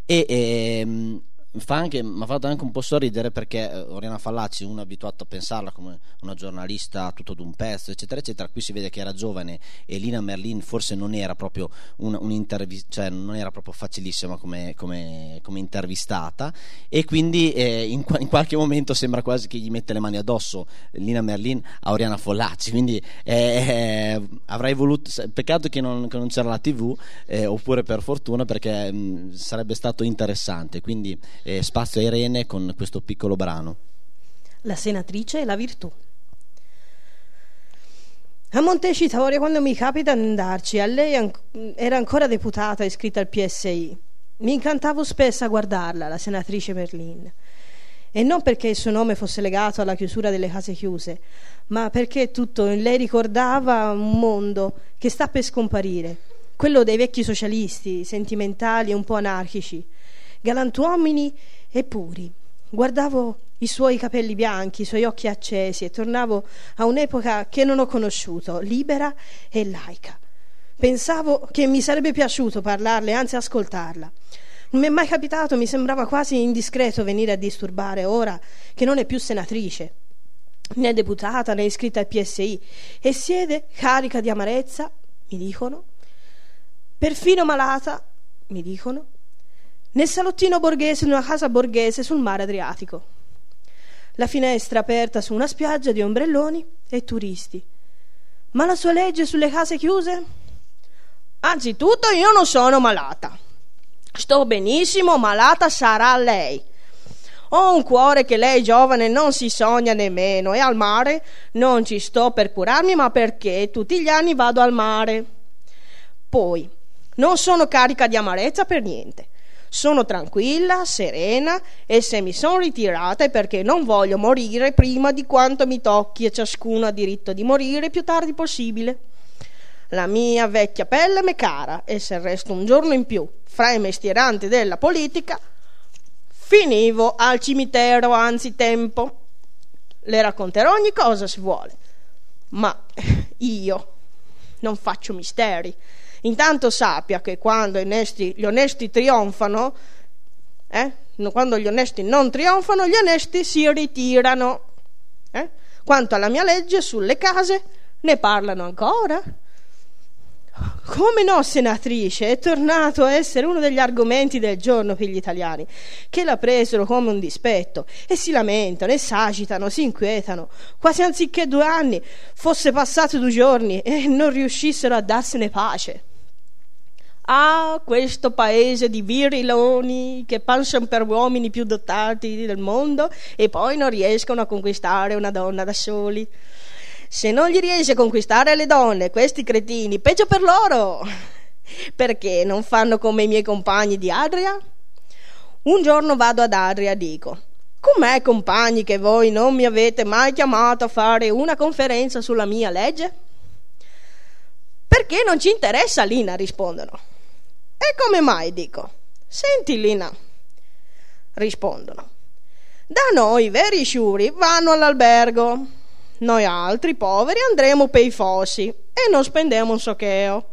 e ehm, fa anche, mi ha fatto anche un po' sorridere perché eh, Oriana Fallaci, uno abituato a pensarla come una giornalista tutto d'un pezzo, eccetera, eccetera. Qui si vede che era giovane e Lina Merlin forse non era proprio un, un'intervi- cioè non era proprio facilissima come, come- come intervistata e quindi eh, in, in qualche momento sembra quasi che gli mette le mani addosso Lina Merlin a Oriana Fallaci. Quindi eh, eh, avrei voluto, peccato che non, che non c'era la TV, eh, oppure per fortuna perché mh, sarebbe stato interessante. Quindi eh, spazio a Irene con questo piccolo brano. La senatrice e la virtù. A Montecitorio, quando mi capita di andarci, a lei an- era ancora deputata iscritta al PSI. Mi incantavo spesso a guardarla, la senatrice Merlin. E non perché il suo nome fosse legato alla chiusura delle case chiuse, ma perché tutto in lei ricordava un mondo che sta per scomparire, quello dei vecchi socialisti, sentimentali e un po' anarchici, galantuomini e puri. Guardavo i suoi capelli bianchi, i suoi occhi accesi e tornavo a un'epoca che non ho conosciuto, libera e laica. Pensavo che mi sarebbe piaciuto parlarle, anzi ascoltarla. Non mi è mai capitato, mi sembrava quasi indiscreto venire a disturbare ora che non è più senatrice, né deputata né iscritta al PSI e siede carica di amarezza, mi dicono, perfino malata, mi dicono, nel salottino borghese di una casa borghese sul mare Adriatico. La finestra aperta su una spiaggia di ombrelloni e turisti. Ma la sua legge sulle case chiuse? Anzitutto io non sono malata. Sto benissimo, malata sarà lei. Ho un cuore che lei giovane non si sogna nemmeno e al mare non ci sto per curarmi, ma perché tutti gli anni vado al mare. Poi, non sono carica di amarezza per niente. Sono tranquilla, serena e se mi sono ritirata è perché non voglio morire prima di quanto mi tocchi e ciascuno ha diritto di morire più tardi possibile. La mia vecchia pelle m'è cara e se resto un giorno in più fra i mestieranti della politica, finivo al cimitero anzitempo. Le racconterò ogni cosa se vuole, ma io non faccio misteri. Intanto sappia che quando onesti, gli onesti trionfano, eh, quando gli onesti non trionfano, gli onesti si ritirano. Eh? Quanto alla mia legge sulle case, ne parlano ancora? Come no, senatrice, è tornato a essere uno degli argomenti del giorno per gli italiani, che la presero come un dispetto e si lamentano e s'agitano, si inquietano, quasi anziché due anni fosse passato due giorni e non riuscissero a darsene pace. Ah, questo paese di viriloni che passano per uomini più dotati del mondo e poi non riescono a conquistare una donna da soli. Se non gli riesce a conquistare le donne, questi cretini, peggio per loro. Perché non fanno come i miei compagni di Adria? Un giorno vado ad Adria e dico: Com'è, compagni, che voi non mi avete mai chiamato a fare una conferenza sulla mia legge? Perché non ci interessa, Lina, rispondono. E come mai, dico? Senti, Lina, rispondono. Da noi i veri sciuri vanno all'albergo. Noi altri poveri andremo per i fossi e non spendiamo un socheo.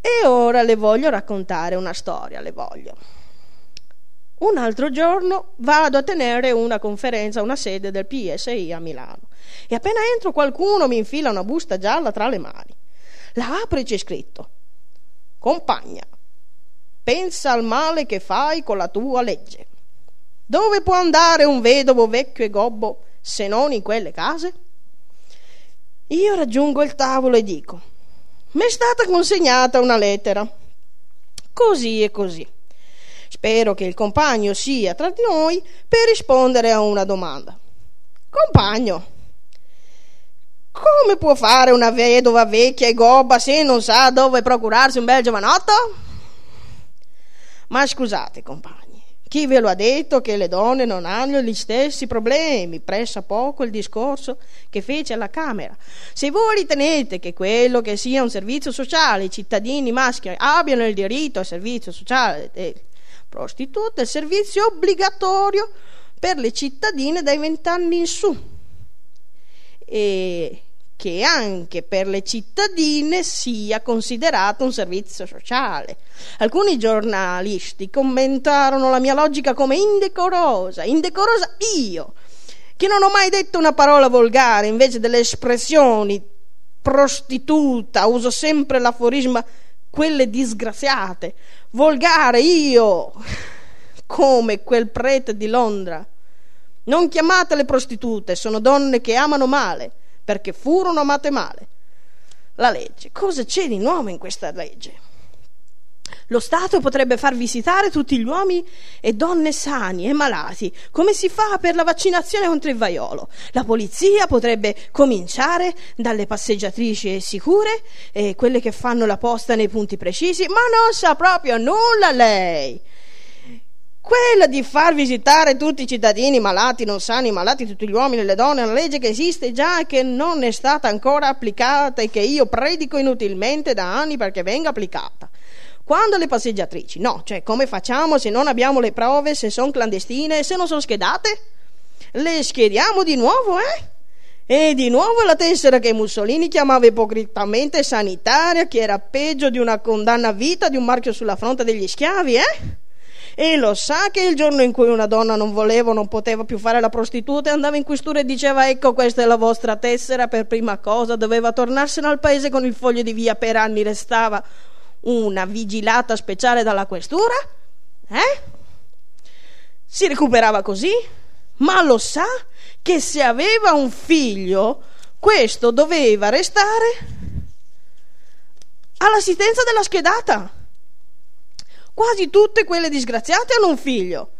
E ora le voglio raccontare una storia, le voglio. Un altro giorno vado a tenere una conferenza a una sede del PSI a Milano e appena entro qualcuno mi infila una busta gialla tra le mani. La apre e c'è scritto: Compagna, pensa al male che fai con la tua legge. Dove può andare un vedovo vecchio e gobbo se non in quelle case? Io raggiungo il tavolo e dico: Mi è stata consegnata una lettera. Così e così. Spero che il compagno sia tra di noi per rispondere a una domanda. Compagno, come può fare una vedova vecchia e gobba se non sa dove procurarsi un bel giovanotto? Ma scusate, compagni, chi ve lo ha detto che le donne non hanno gli stessi problemi? Pressa poco il discorso che fece alla Camera. Se voi ritenete che quello che sia un servizio sociale, i cittadini maschi abbiano il diritto al servizio sociale delle prostitute, il servizio obbligatorio per le cittadine dai vent'anni in su. E che anche per le cittadine sia considerato un servizio sociale. Alcuni giornalisti commentarono la mia logica come indecorosa, indecorosa io, che non ho mai detto una parola volgare, invece delle espressioni prostituta, uso sempre l'aforisma quelle disgraziate, volgare io, come quel prete di Londra. Non chiamatele prostitute, sono donne che amano male perché furono amate male. La legge. Cosa c'è di nuovo in questa legge? Lo Stato potrebbe far visitare tutti gli uomini e donne sani e malati, come si fa per la vaccinazione contro il vaiolo. La polizia potrebbe cominciare dalle passeggiatrici sicure e quelle che fanno la posta nei punti precisi, ma non sa proprio nulla lei quella di far visitare tutti i cittadini malati, non sani, malati, tutti gli uomini e le donne, una legge che esiste già e che non è stata ancora applicata e che io predico inutilmente da anni perché venga applicata. Quando le passeggiatrici, no, cioè come facciamo se non abbiamo le prove, se sono clandestine se non sono schedate? Le schediamo di nuovo, eh? E di nuovo la tessera che Mussolini chiamava ipocritamente sanitaria, che era peggio di una condanna a vita di un marchio sulla fronte degli schiavi, eh? E lo sa che il giorno in cui una donna non voleva non poteva più fare la prostituta andava in questura e diceva ecco questa è la vostra tessera per prima cosa doveva tornarsene al paese con il foglio di via per anni restava una vigilata speciale dalla questura? Eh? Si recuperava così? Ma lo sa che se aveva un figlio questo doveva restare all'assistenza della schedata. Quasi tutte quelle disgraziate hanno un figlio.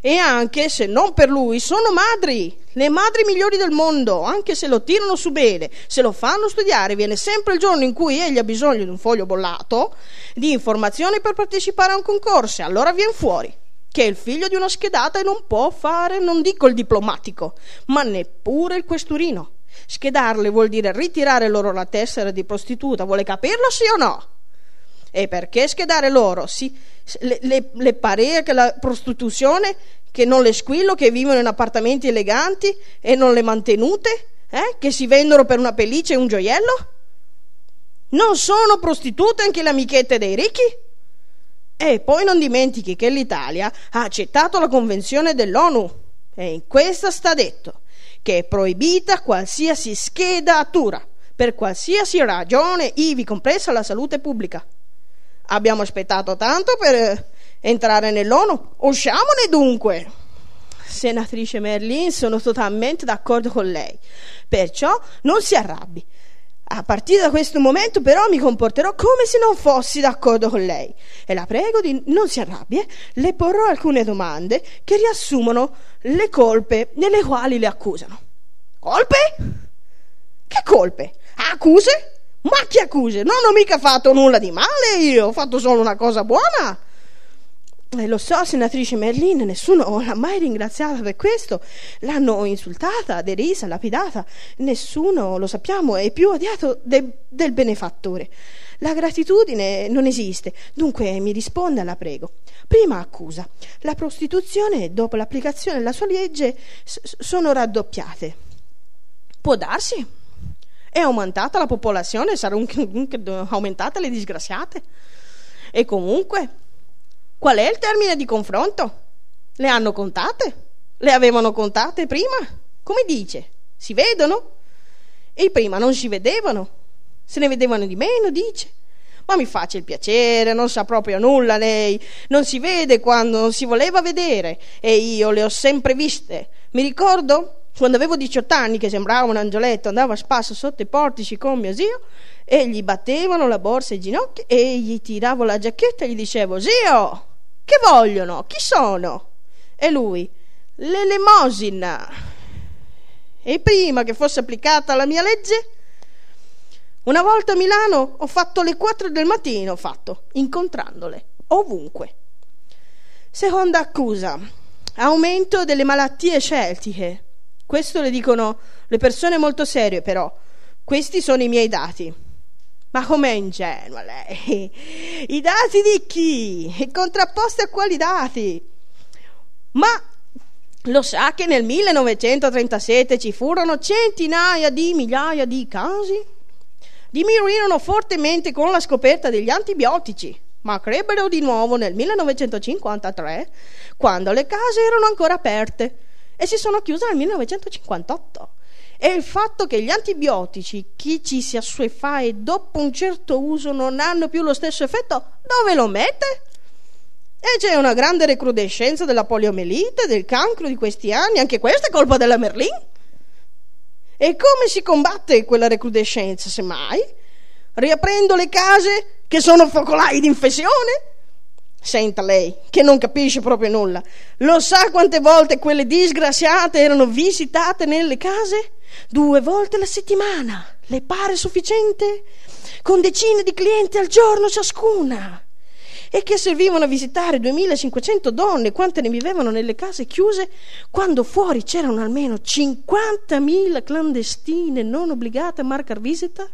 E anche se non per lui, sono madri, le madri migliori del mondo, anche se lo tirano su bene, se lo fanno studiare, viene sempre il giorno in cui egli ha bisogno di un foglio bollato, di informazioni per partecipare a un concorso, e allora viene fuori che è il figlio di una schedata e non può fare, non dico il diplomatico, ma neppure il questurino. Schedarle vuol dire ritirare loro la tessera di prostituta, vuole capirlo sì o no? E perché schedare loro? Sì, le, le, le parea che la prostituzione, che non le squillo, che vivono in appartamenti eleganti e non le mantenute, eh? che si vendono per una pelliccia e un gioiello? Non sono prostitute anche le amichette dei ricchi? E poi non dimentichi che l'Italia ha accettato la convenzione dell'ONU e in questa sta detto che è proibita qualsiasi schedatura per qualsiasi ragione, ivi compresa la salute pubblica. Abbiamo aspettato tanto per entrare nell'ONU. Usciamone dunque. Senatrice Merlin, sono totalmente d'accordo con lei. Perciò non si arrabbi. A partire da questo momento però mi comporterò come se non fossi d'accordo con lei e la prego di non si arrabbi. Eh? Le porrò alcune domande che riassumono le colpe nelle quali le accusano. Colpe? Che colpe? Accuse? Ma che accuse? Non ho mica fatto nulla di male io, ho fatto solo una cosa buona. E lo so, senatrice Merlin, nessuno l'ha mai ringraziata per questo. L'hanno insultata, derisa, lapidata. Nessuno, lo sappiamo, è più odiato de- del benefattore. La gratitudine non esiste. Dunque mi risponda, la prego. Prima accusa. La prostituzione, dopo l'applicazione della sua legge, s- sono raddoppiate. Può darsi, è aumentata la popolazione, saranno aumentate le disgraziate. E comunque, qual è il termine di confronto? Le hanno contate? Le avevano contate prima? Come dice? Si vedono? E prima non si vedevano. Se ne vedevano di meno, dice. Ma mi faccia il piacere, non sa proprio nulla lei. Non si vede quando non si voleva vedere. E io le ho sempre viste. Mi ricordo quando avevo 18 anni che sembrava un angioletto, andavo a spasso sotto i portici con mio zio e gli battevano la borsa ai ginocchi e gli tiravo la giacchetta e gli dicevo: Zio, che vogliono? Chi sono? E lui: L'elemosina. E prima che fosse applicata la mia legge, una volta a Milano ho fatto le 4 del mattino, ho fatto, incontrandole, ovunque. Seconda accusa, aumento delle malattie celtiche. Questo le dicono le persone molto serie, però. Questi sono i miei dati. Ma com'è ingenua lei? I dati di chi? E contrapposti a quali dati? Ma lo sa che nel 1937 ci furono centinaia di migliaia di casi? Diminuirono fortemente con la scoperta degli antibiotici, ma crebbero di nuovo nel 1953, quando le case erano ancora aperte, e si sono chiuse nel 1958. E il fatto che gli antibiotici, chi ci si assuefa e dopo un certo uso non hanno più lo stesso effetto, dove lo mette? E c'è una grande recrudescenza della poliomelite, del cancro di questi anni, anche questa è colpa della Merlin? E come si combatte quella recrudescenza, semmai? Riaprendo le case che sono focolai di infezione? Senta lei, che non capisce proprio nulla. Lo sa quante volte quelle disgraziate erano visitate nelle case? Due volte alla settimana. Le pare sufficiente? Con decine di clienti al giorno ciascuna e che servivano a visitare 2500 donne, quante ne vivevano nelle case chiuse, quando fuori c'erano almeno 50.000 clandestine non obbligate a marcar visita?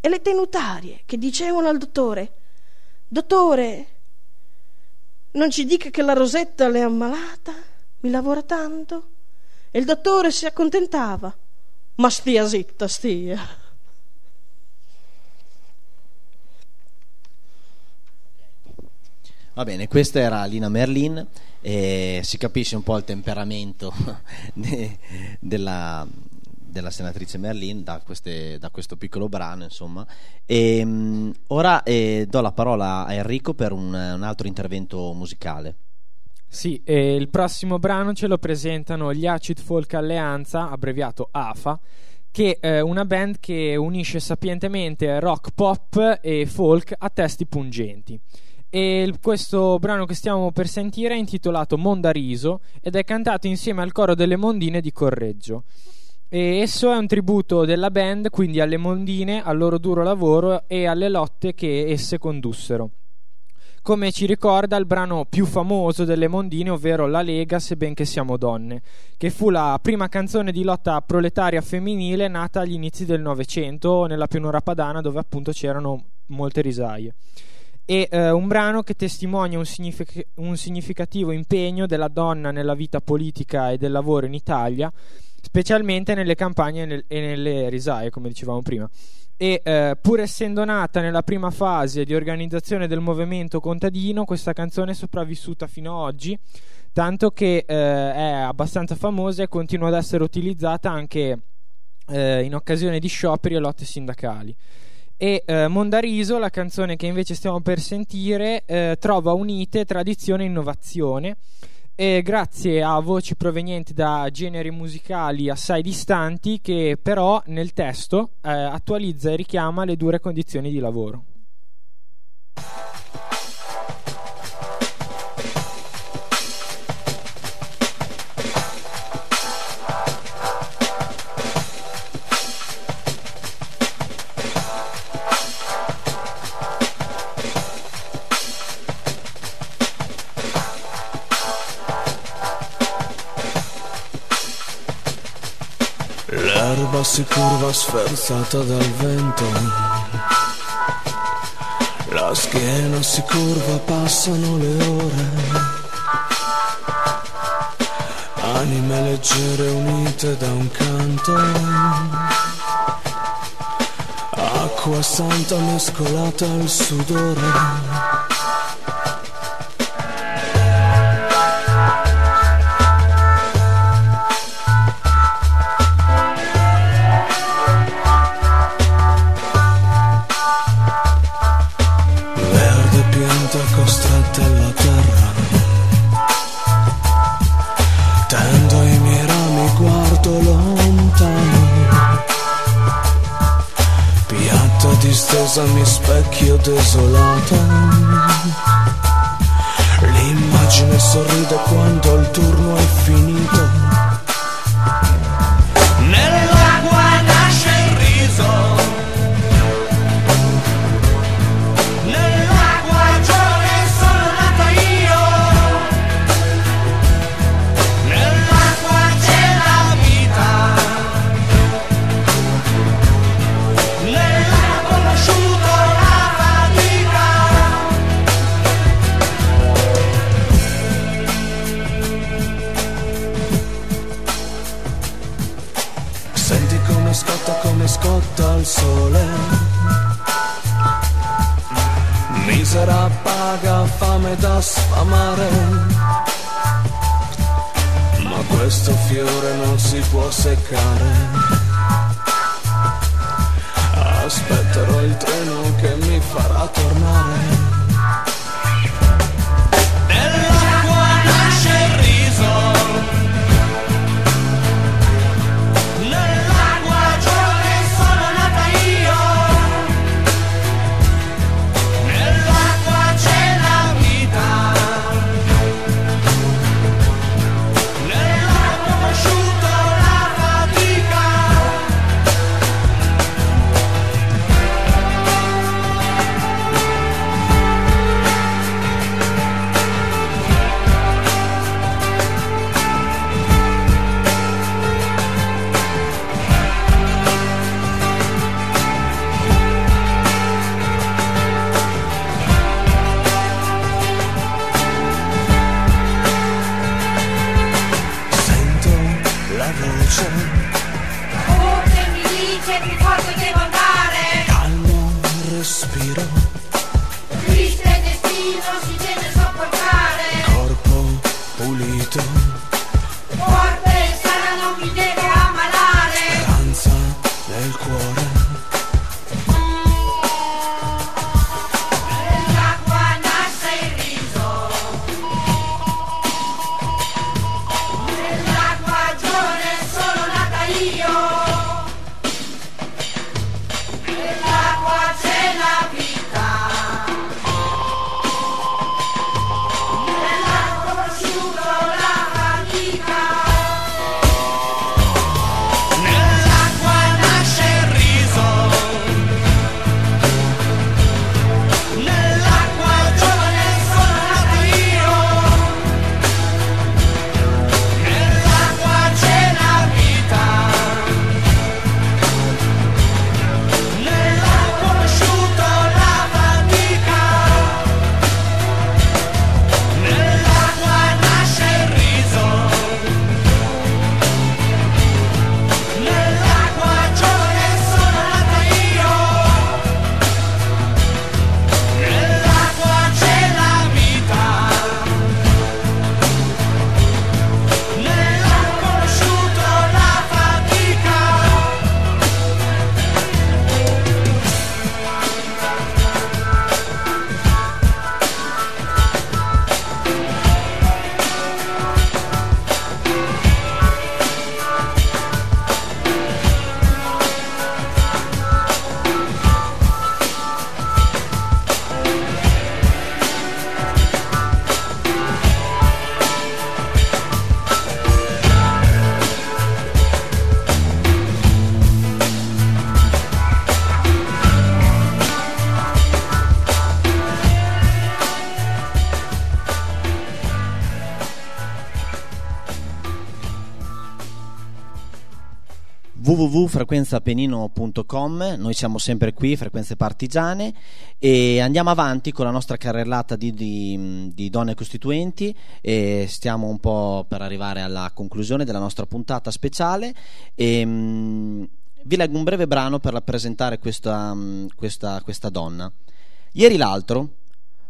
E le tenutarie che dicevano al dottore, dottore, non ci dica che la Rosetta le è ammalata, mi lavora tanto? E il dottore si accontentava, ma stia zitta, stia. Va bene, questa era Lina Merlin si capisce un po' il temperamento de, della, della, senatrice Merlin da, queste, da, questo piccolo brano, insomma. E, um, ora eh, do la parola a Enrico per un, un altro intervento musicale. Sì, eh, il prossimo brano ce lo presentano gli Acid Folk Alleanza, abbreviato AFA, che è una band che unisce sapientemente rock pop e folk a testi pungenti. E questo brano che stiamo per sentire è intitolato Mondariso ed è cantato insieme al coro delle mondine di Correggio. E esso è un tributo della band quindi alle mondine, al loro duro lavoro e alle lotte che esse condussero. Come ci ricorda il brano più famoso delle mondine, ovvero La Lega, sebbenché siamo donne, che fu la prima canzone di lotta proletaria femminile nata agli inizi del Novecento nella pianura padana, dove appunto c'erano molte risaie e eh, un brano che testimonia un, signific- un, significativo impegno della donna nella vita politica e del lavoro in Italia, specialmente nelle campagne e, nel- nelle risaie, come dicevamo prima. E eh, pur essendo nata nella prima fase di organizzazione del movimento contadino, questa canzone è sopravvissuta fino ad oggi, tanto che eh, è abbastanza famosa e continua ad essere utilizzata anche eh, in occasione di scioperi e lotte sindacali e eh, Mondariso, la canzone che invece stiamo per sentire, eh, trova unite tradizione e innovazione e grazie a voci provenienti da generi musicali assai distanti che però nel testo eh, attualizza e richiama le dure condizioni di lavoro. Si curva sferzata dal vento. La schiena si curva, passano le ore. Anime leggere unite da un canto. Acqua santa mescolata al sudore. Casa mi specchio desolata. L'immagine sorride quando il turno è finito. www.frequenzapenino.com noi siamo sempre qui, Frequenze Partigiane e andiamo avanti con la nostra carrellata di, di- di donne costituenti e stiamo un po' per arrivare alla conclusione della nostra puntata speciale e mm, vi leggo un breve brano per rappresentare questa, mm, questa- questa donna. Ieri l'altro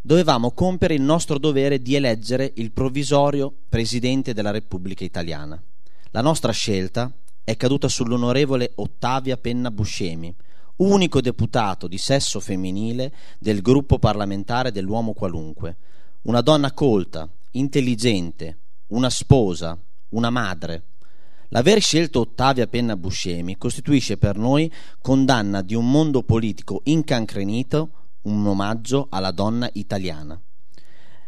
dovevamo compiere il nostro dovere di eleggere il provvisorio Presidente della Repubblica Italiana. La nostra scelta è caduta sull'onorevole Ottavia Penna Buscemi, unico deputato di sesso femminile del gruppo parlamentare dell'uomo qualunque, una donna colta, intelligente, una sposa, una madre. L'aver scelto Ottavia Penna Buscemi costituisce per noi condanna di un mondo politico incancrenito, un omaggio alla donna italiana.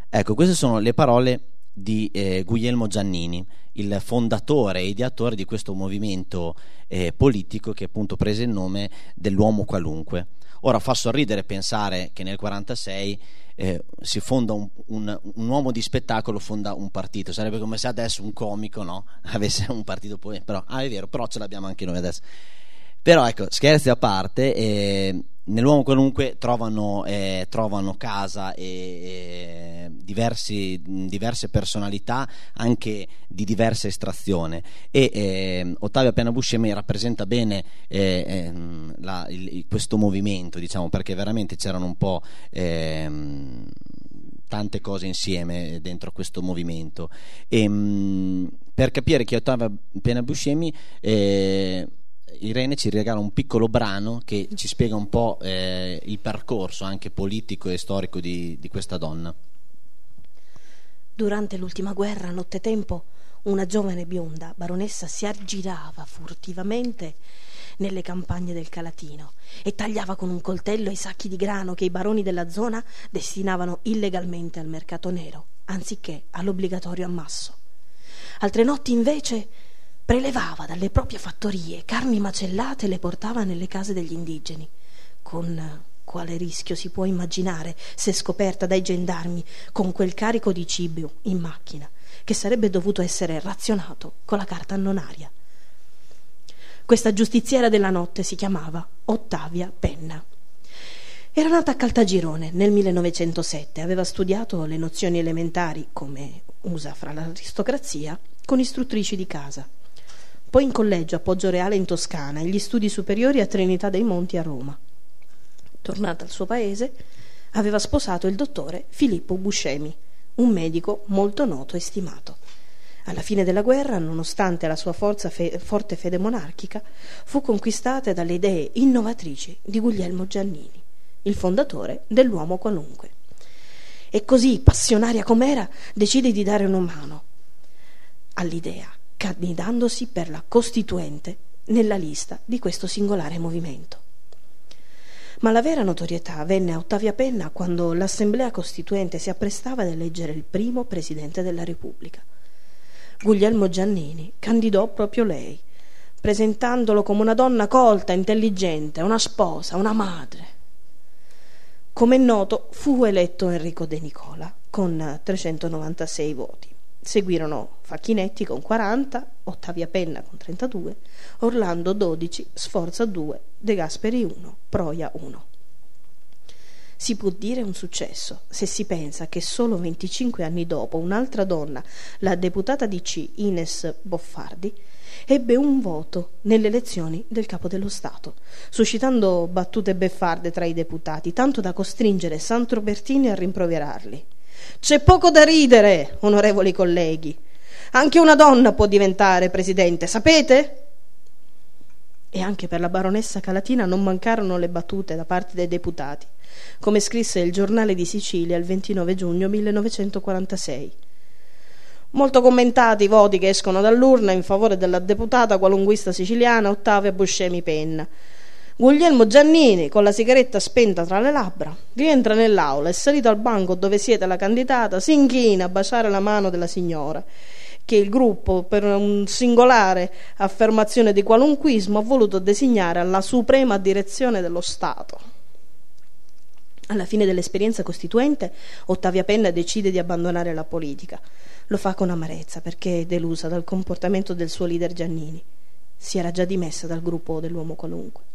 Ecco, queste sono le parole di eh, Guglielmo Giannini, il fondatore e ideatore di questo movimento eh, politico che appunto prese il nome dell'uomo qualunque. Ora fa sorridere pensare che nel 1946 eh, si fonda un, un, un, uomo di spettacolo fonda un partito, sarebbe come se adesso un comico no? avesse un partito, poi, però, ah è vero, però ce l'abbiamo anche noi adesso. Però ecco, scherzi a parte, eh, nell'uomo qualunque trovano, eh, trovano casa e, e diversi, diverse personalità anche di diversa estrazione. E eh, Ottavio Appena Buscemi rappresenta bene eh, ehm, la, il, questo movimento diciamo perché veramente c'erano un po' ehm, tante cose insieme dentro questo movimento. E, mh, per capire chi è Ottavio Appena Buscemi eh, Irene ci regala un piccolo brano che ci spiega un po' eh, il percorso anche politico e storico di, di questa donna. Durante l'ultima guerra, nottetempo, una giovane bionda baronessa si aggirava furtivamente nelle campagne del Calatino e tagliava con un coltello i sacchi di grano che i baroni della zona destinavano illegalmente al mercato nero, anziché all'obbligatorio ammasso. Altre notti invece prelevava dalle proprie fattorie carni macellate e le portava nelle case degli indigeni, con quale rischio si può immaginare se scoperta dai gendarmi con quel carico di cibo in macchina, che sarebbe dovuto essere razionato con la carta annonaria. Questa giustiziera della notte si chiamava Ottavia Penna. Era nata a Caltagirone nel 1907, aveva studiato le nozioni elementari, come usa fra l'aristocrazia, con istruttrici di casa poi in collegio a Poggioreale in Toscana e gli studi superiori a Trinità dei Monti a Roma. Tornata al suo paese, aveva sposato il dottore Filippo Buscemi, un medico molto noto e stimato. Alla fine della guerra, nonostante la sua fe- forte fede monarchica, fu conquistata dalle idee innovatrici di Guglielmo Giannini, il fondatore dell'uomo qualunque. E così, passionaria com'era, decide di dare una mano all'idea candidandosi per la Costituente nella lista di questo singolare movimento. Ma la vera notorietà venne a Ottavia Penna quando l'Assemblea Costituente si apprestava ad eleggere il primo Presidente della Repubblica. Guglielmo Giannini candidò proprio lei, presentandolo come una donna colta, intelligente, una sposa, una madre. Come è noto, fu eletto Enrico De Nicola con 396 voti. Seguirono Facchinetti con 40, Ottavia Penna con 32, Orlando 12, Sforza 2, De Gasperi 1, Proia 1. Si può dire un successo se si pensa che solo 25 anni dopo un'altra donna, la deputata DC Ines Boffardi, ebbe un voto nelle elezioni del capo dello Stato, suscitando battute beffarde tra i deputati, tanto da costringere Sandro Bertini a rimproverarli. C'è poco da ridere, onorevoli colleghi. Anche una donna può diventare presidente, sapete? E anche per la baronessa Calatina non mancarono le battute da parte dei deputati, come scrisse il giornale di Sicilia il 29 giugno 1946. Molto commentati i voti che escono dall'urna in favore della deputata qualunguista siciliana Ottavia Buscemi Penna, Guglielmo Giannini, con la sigaretta spenta tra le labbra, rientra nell'aula e salito al banco dove siede la candidata, si inchina a baciare la mano della signora che il gruppo, per un singolare affermazione di qualunquismo, ha voluto designare alla suprema direzione dello Stato. Alla fine dell'esperienza costituente, Ottavia Penna decide di abbandonare la politica. Lo fa con amarezza perché è delusa dal comportamento del suo leader Giannini. Si era già dimessa dal gruppo dell'uomo qualunque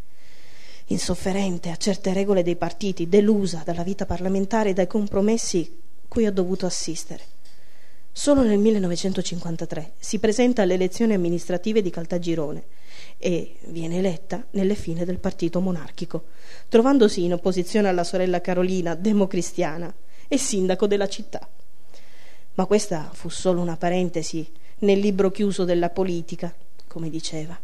insofferente a certe regole dei partiti, delusa dalla vita parlamentare e dai compromessi cui ha dovuto assistere. Solo nel 1953 si presenta alle elezioni amministrative di Caltagirone e viene eletta nelle fine del partito monarchico, trovandosi in opposizione alla sorella Carolina, democristiana, e sindaco della città. Ma questa fu solo una parentesi nel libro chiuso della politica, come diceva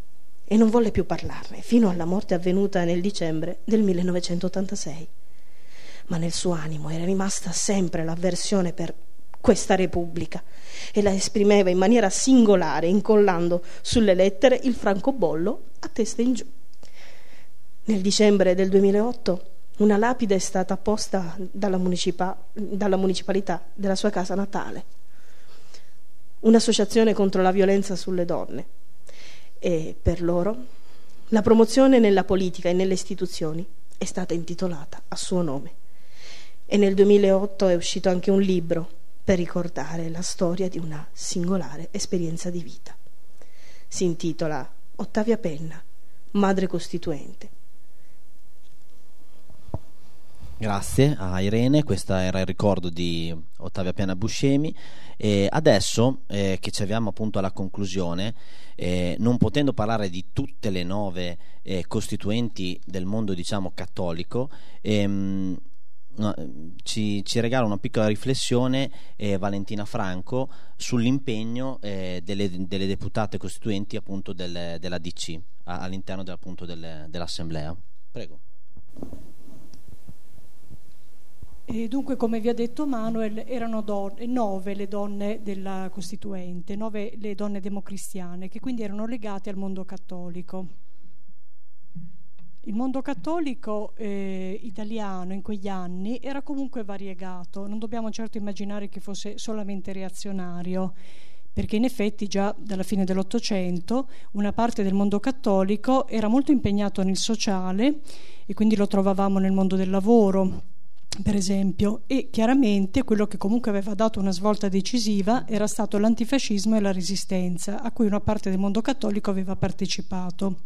e non volle più parlarne fino alla morte avvenuta nel dicembre del 1986. Ma nel suo animo era rimasta sempre l'avversione per questa Repubblica e la esprimeva in maniera singolare, incollando sulle lettere il francobollo a testa in giù. Nel dicembre del 2008 una lapide è stata posta dalla, municipa- dalla municipalità della sua casa natale, un'associazione contro la violenza sulle donne e per loro la promozione nella politica e nelle istituzioni è stata intitolata a suo nome. E nel 2008 è uscito anche un libro per ricordare la storia di una singolare esperienza di vita. Si intitola Ottavia Penna, Madre Costituente. Grazie a Irene, questo era il ricordo di Ottavia Penna Buscemi e adesso eh, che ci avviamo appunto alla conclusione, eh, non potendo parlare di tutte le nove eh, costituenti del mondo diciamo cattolico, ehm, no, ci, ci, regala una piccola riflessione eh, Valentina Franco sull'impegno eh, delle, delle, deputate costituenti appunto del, della DC a, all'interno del, appunto del, dell'Assemblea. Prego. E dunque, come vi ha detto Manuel, erano nove le donne della Costituente, nove le donne democristiane, che quindi erano legate al mondo cattolico. Il mondo cattolico eh, italiano in quegli anni era comunque variegato, non dobbiamo certo immaginare che fosse solamente reazionario, perché in effetti già dalla fine dell'Ottocento una parte del mondo cattolico era molto impegnato nel sociale e quindi lo trovavamo nel mondo del lavoro, per esempio, e chiaramente quello che comunque aveva dato una svolta decisiva era stato l'antifascismo e la resistenza, a cui una parte del mondo cattolico aveva partecipato.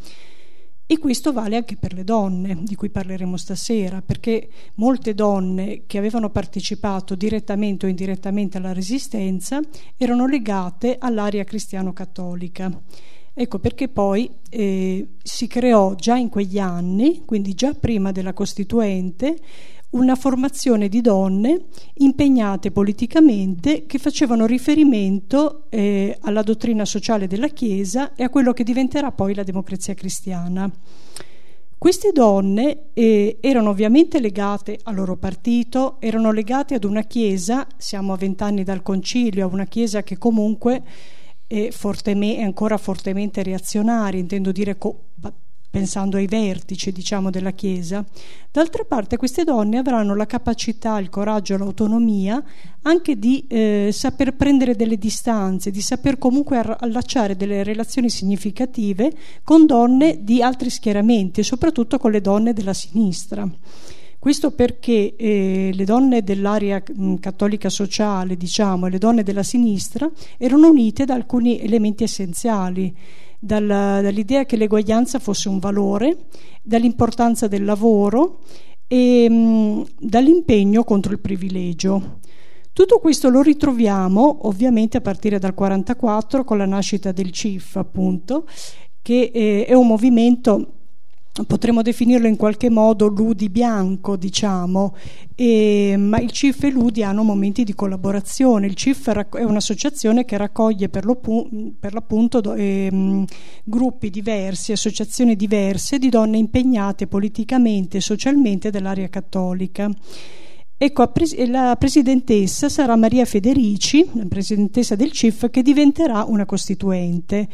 E questo vale anche per le donne, di cui parleremo stasera, perché molte donne che avevano partecipato direttamente o indirettamente alla resistenza erano legate all'area cristiano-cattolica. Ecco perché poi eh, si creò già in quegli anni, quindi già prima della Costituente, una formazione di donne impegnate politicamente che facevano riferimento eh, alla dottrina sociale della Chiesa e a quello che diventerà poi la democrazia cristiana. Queste donne eh, erano ovviamente legate al loro partito, erano legate ad una Chiesa, siamo a vent'anni dal concilio, a una Chiesa che comunque è, è ancora fortemente reazionaria, intendo dire co- pensando ai vertici diciamo, della Chiesa. D'altra parte queste donne avranno la capacità, il coraggio, l'autonomia anche di eh, saper prendere delle distanze, di saper comunque allacciare delle relazioni significative con donne di altri schieramenti soprattutto con le donne della sinistra. Questo perché eh, le donne dell'area mh, cattolica sociale, diciamo, e le donne della sinistra erano unite da alcuni elementi essenziali dalla, dall'idea che l'eguaglianza fosse un valore, dall'importanza del lavoro e mh, dall'impegno contro il privilegio. Tutto questo lo ritroviamo ovviamente a partire dal 1944 con la nascita del CIF, appunto, che eh, è un movimento potremmo definirlo in qualche modo ludi bianco, diciamo, e, ma il CIF e l'UDI hanno momenti di collaborazione. Il CIF è un'associazione che raccoglie per, per l'appunto eh, gruppi diversi, associazioni diverse di donne impegnate politicamente e socialmente dell'area cattolica. Ecco, la presidentessa sarà Maria Federici, la presidentessa del CIF, che diventerà una costituente.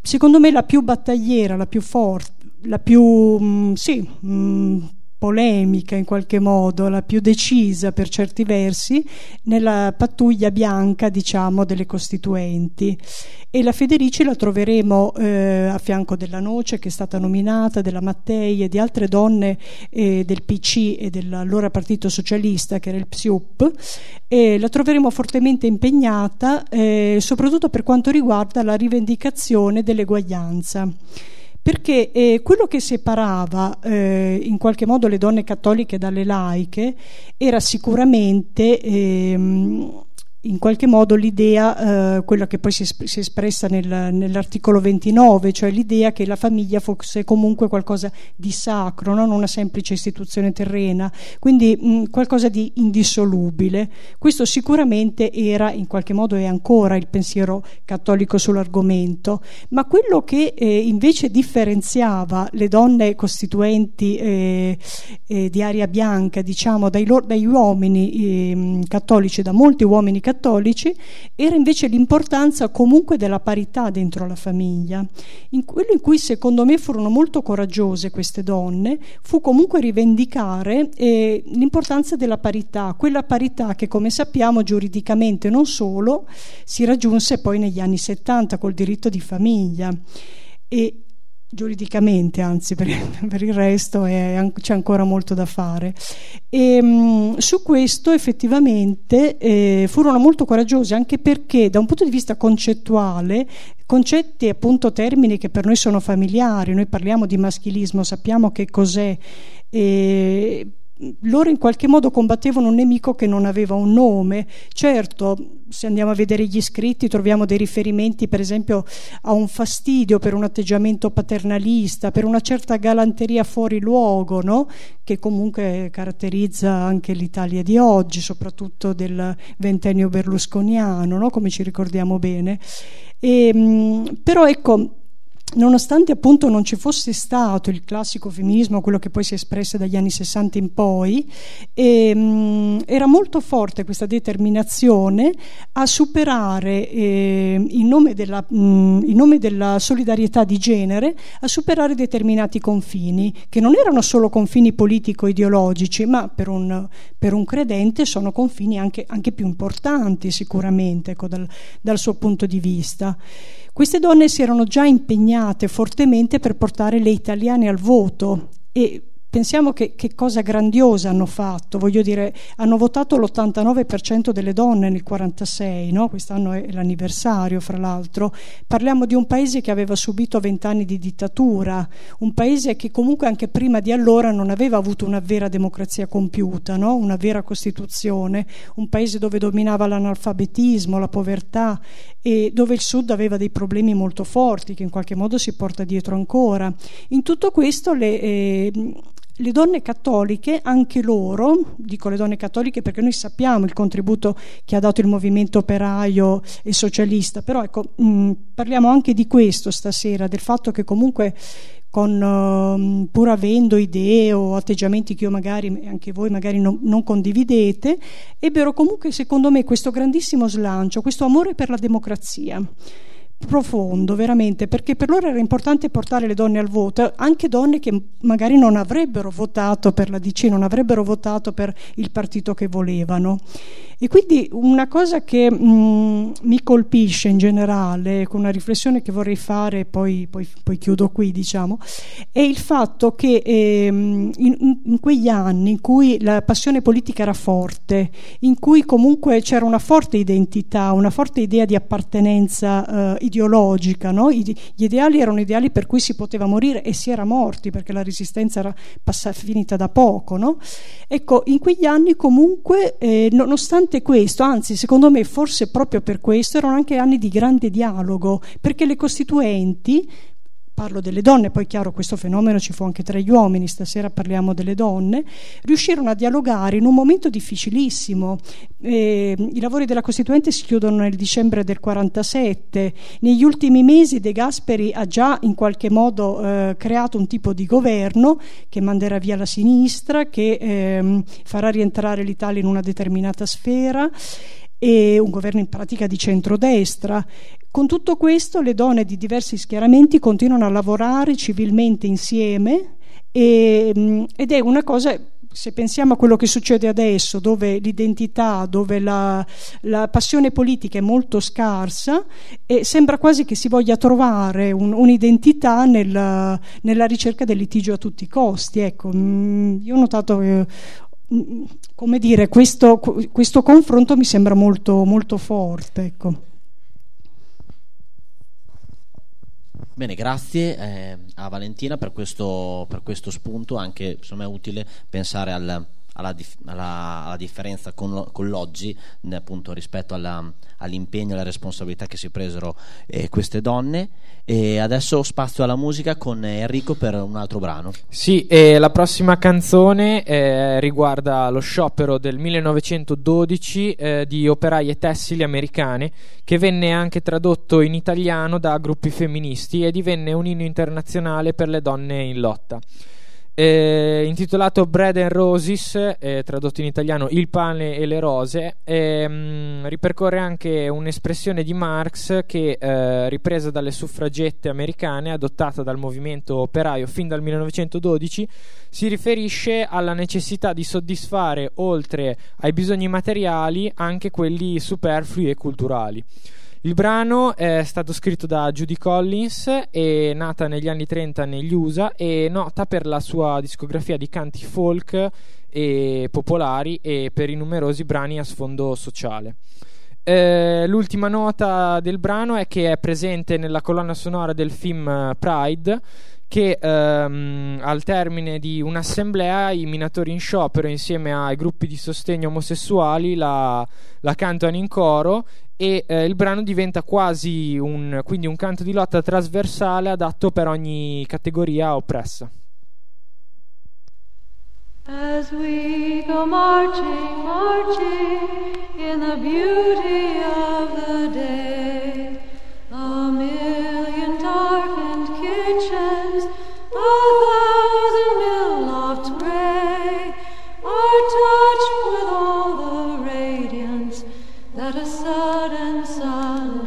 Secondo me la più battagliera, la più forte la più mm, sì, mm, polemica in qualche modo, la più decisa per certi versi, nella pattuglia bianca, diciamo, delle costituenti. E la Federici la troveremo eh, a fianco della Noce, che è stata nominata, della Mattei e di altre donne eh, del PC e dell'allora Partito Socialista, che era il PSIUP, e la troveremo fortemente impegnata, eh, soprattutto per quanto riguarda la rivendicazione dell'eguaglianza perché eh, quello che separava eh, in qualche modo le donne cattoliche dalle laiche era sicuramente ehm, in qualche modo l'idea, eh, quella che poi si, si è espressa nel, nell'articolo 29, cioè l'idea che la famiglia fosse comunque qualcosa di sacro, non una semplice istituzione terrena, quindi mh, qualcosa di indissolubile. Questo sicuramente era, in qualche modo è ancora il pensiero cattolico sull'argomento, ma quello che eh, invece differenziava le donne costituenti eh, eh di aria bianca, diciamo, dai, dagli uomini ehm, cattolici, da molti uomini cattolici, cattolici era invece l'importanza comunque della parità dentro la famiglia. In quello in cui secondo me furono molto coraggiose queste donne fu comunque rivendicare eh, l'importanza della parità, quella parità che come sappiamo giuridicamente non solo si raggiunse poi negli anni 70 col diritto di famiglia. E giuridicamente, anzi per, per il resto è, c'è ancora molto da fare. E, mh, su questo effettivamente eh, furono molto coraggiosi anche perché da un punto di vista concettuale concetti appunto termini che per noi sono familiari, noi parliamo di maschilismo, sappiamo che cos'è. E, loro in qualche modo combattevano un nemico che non aveva un nome. Certo, se andiamo a vedere gli scritti troviamo dei riferimenti per esempio a un fastidio per un atteggiamento paternalista, per una certa galanteria fuori luogo, no? che comunque caratterizza anche l'Italia di oggi, soprattutto del ventennio berlusconiano, no? come ci ricordiamo bene. E, però ecco, nonostante appunto non ci fosse stato il classico femminismo, quello che poi si è espresso dagli anni 60 in poi, ehm, era molto forte questa determinazione a superare, eh, in, nome della, mh, in, nome della, solidarietà di genere, a superare determinati confini, che non erano solo confini politico-ideologici, ma per un, per un credente sono confini anche, anche, più importanti sicuramente ecco, dal, dal suo punto di vista. Queste donne si erano già impegnate fortemente per portare le italiane al voto e pensiamo che, che, cosa grandiosa hanno fatto, voglio dire, hanno votato l'89% delle donne nel 46, no? quest'anno è l'anniversario fra l'altro, parliamo di un paese che aveva subito vent'anni di dittatura, un paese che comunque anche prima di allora non aveva avuto una vera democrazia compiuta, no? una vera Costituzione, un paese dove dominava l'analfabetismo, la povertà e dove il Sud aveva dei problemi molto forti che in qualche modo si porta dietro ancora. In tutto questo le... Eh, le donne cattoliche, anche loro, dico le donne cattoliche perché noi sappiamo il contributo che ha dato il movimento operaio e socialista, però ecco, mh, parliamo anche di questo stasera, del fatto che comunque con, uh, pur avendo idee o atteggiamenti che io magari, anche voi magari non, non condividete, ebbero comunque secondo me questo grandissimo slancio, questo amore per la democrazia profondo veramente perché per loro era importante portare le donne al voto anche donne che magari non avrebbero votato per la DC non avrebbero votato per il partito che volevano e quindi una cosa che mh, mi colpisce in generale con una riflessione che vorrei fare poi, poi, poi chiudo qui diciamo è il fatto che eh, in, in quegli anni in cui la passione politica era forte in cui comunque c'era una forte identità una forte idea di appartenenza eh, ideologica, no? gli ideali erano ideali per cui si poteva morire e si era morti perché la resistenza era passata, finita da poco. No? Ecco, in quegli anni comunque, eh, nonostante questo, anzi secondo me forse proprio per questo, erano anche anni di grande dialogo, perché le costituenti parlo delle donne, poi chiaro questo fenomeno ci fu anche tra gli uomini, stasera parliamo delle donne, riuscirono a dialogare in un momento difficilissimo. Eh, I lavori della Costituente si chiudono nel dicembre del 47, negli ultimi mesi De Gasperi ha già in qualche modo eh, creato un tipo di governo che manderà via la sinistra, che eh, farà rientrare l'Italia in una determinata sfera e un governo in pratica di centrodestra. Con tutto questo le donne di diversi schieramenti continuano a lavorare civilmente insieme e, mm, ed è una cosa se pensiamo a quello che succede adesso, dove l'identità, dove la, la passione politica è molto scarsa, sembra quasi che si voglia trovare un, un'identità nella, nella, ricerca del litigio a tutti i costi. Ecco, mm, io ho notato che mm, come dire, questo, questo confronto mi sembra molto, molto forte. Ecco. Bene, grazie eh, a Valentina per questo, per questo, spunto, anche secondo me è utile pensare al, alla, alla, alla, differenza con, con l'oggi appunto, rispetto alla, all'impegno e alla responsabilità che si presero eh, queste donne. E adesso spazio alla musica con Enrico per un altro brano. Sì, e la prossima canzone eh, riguarda lo sciopero del 1912 eh, di operaie tessili americane che venne anche tradotto in italiano da gruppi femministi e divenne un inno internazionale per le donne in lotta. Eh, intitolato Bread and Roses, eh, tradotto in italiano Il pane e le rose, ehm, ripercorre anche un'espressione di Marx che, eh, ripresa dalle suffragette americane, adottata dal movimento operaio fin dal 1912, si riferisce alla necessità di soddisfare, oltre ai bisogni materiali, anche quelli superflui e culturali. Il brano è stato scritto da Judy Collins, è nata negli anni 30 negli USA e nota per la sua discografia di canti folk e popolari e per i numerosi brani a sfondo sociale. Eh, l'ultima nota del brano è che è presente nella colonna sonora del film Pride che ehm, al termine di un'assemblea i minatori in sciopero insieme ai gruppi di sostegno omosessuali la, la cantano in coro e eh, il brano diventa quasi un, un canto di lotta trasversale adatto per ogni categoria oppressa. As we go marching, marching in the beauty of the day, a million darkened kitchens, that a sudden sun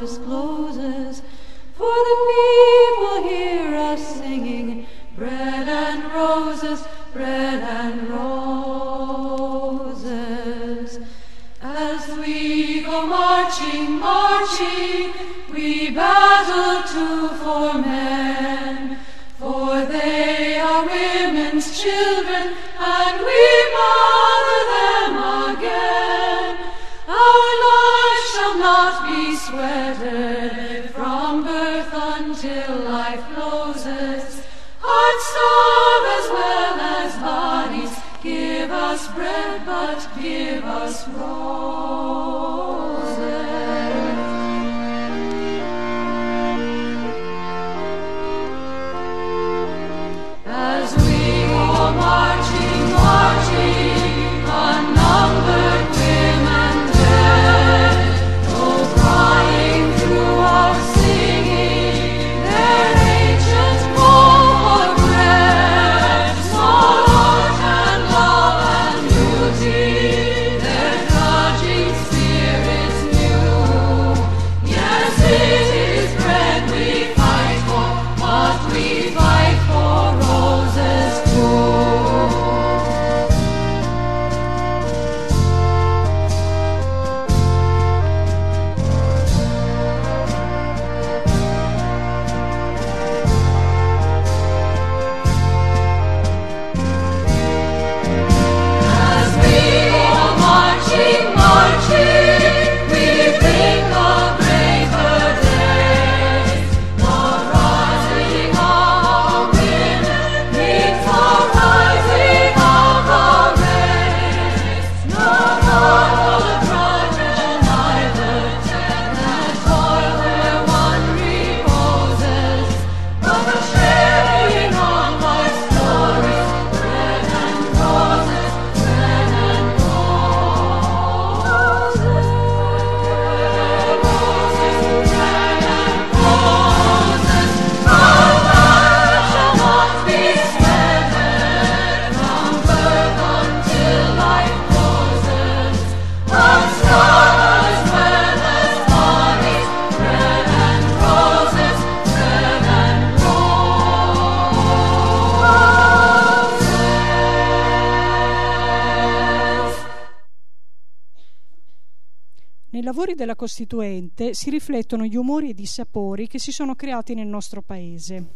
Costituente si riflettono gli umori ed i sapori che si sono creati nel nostro Paese,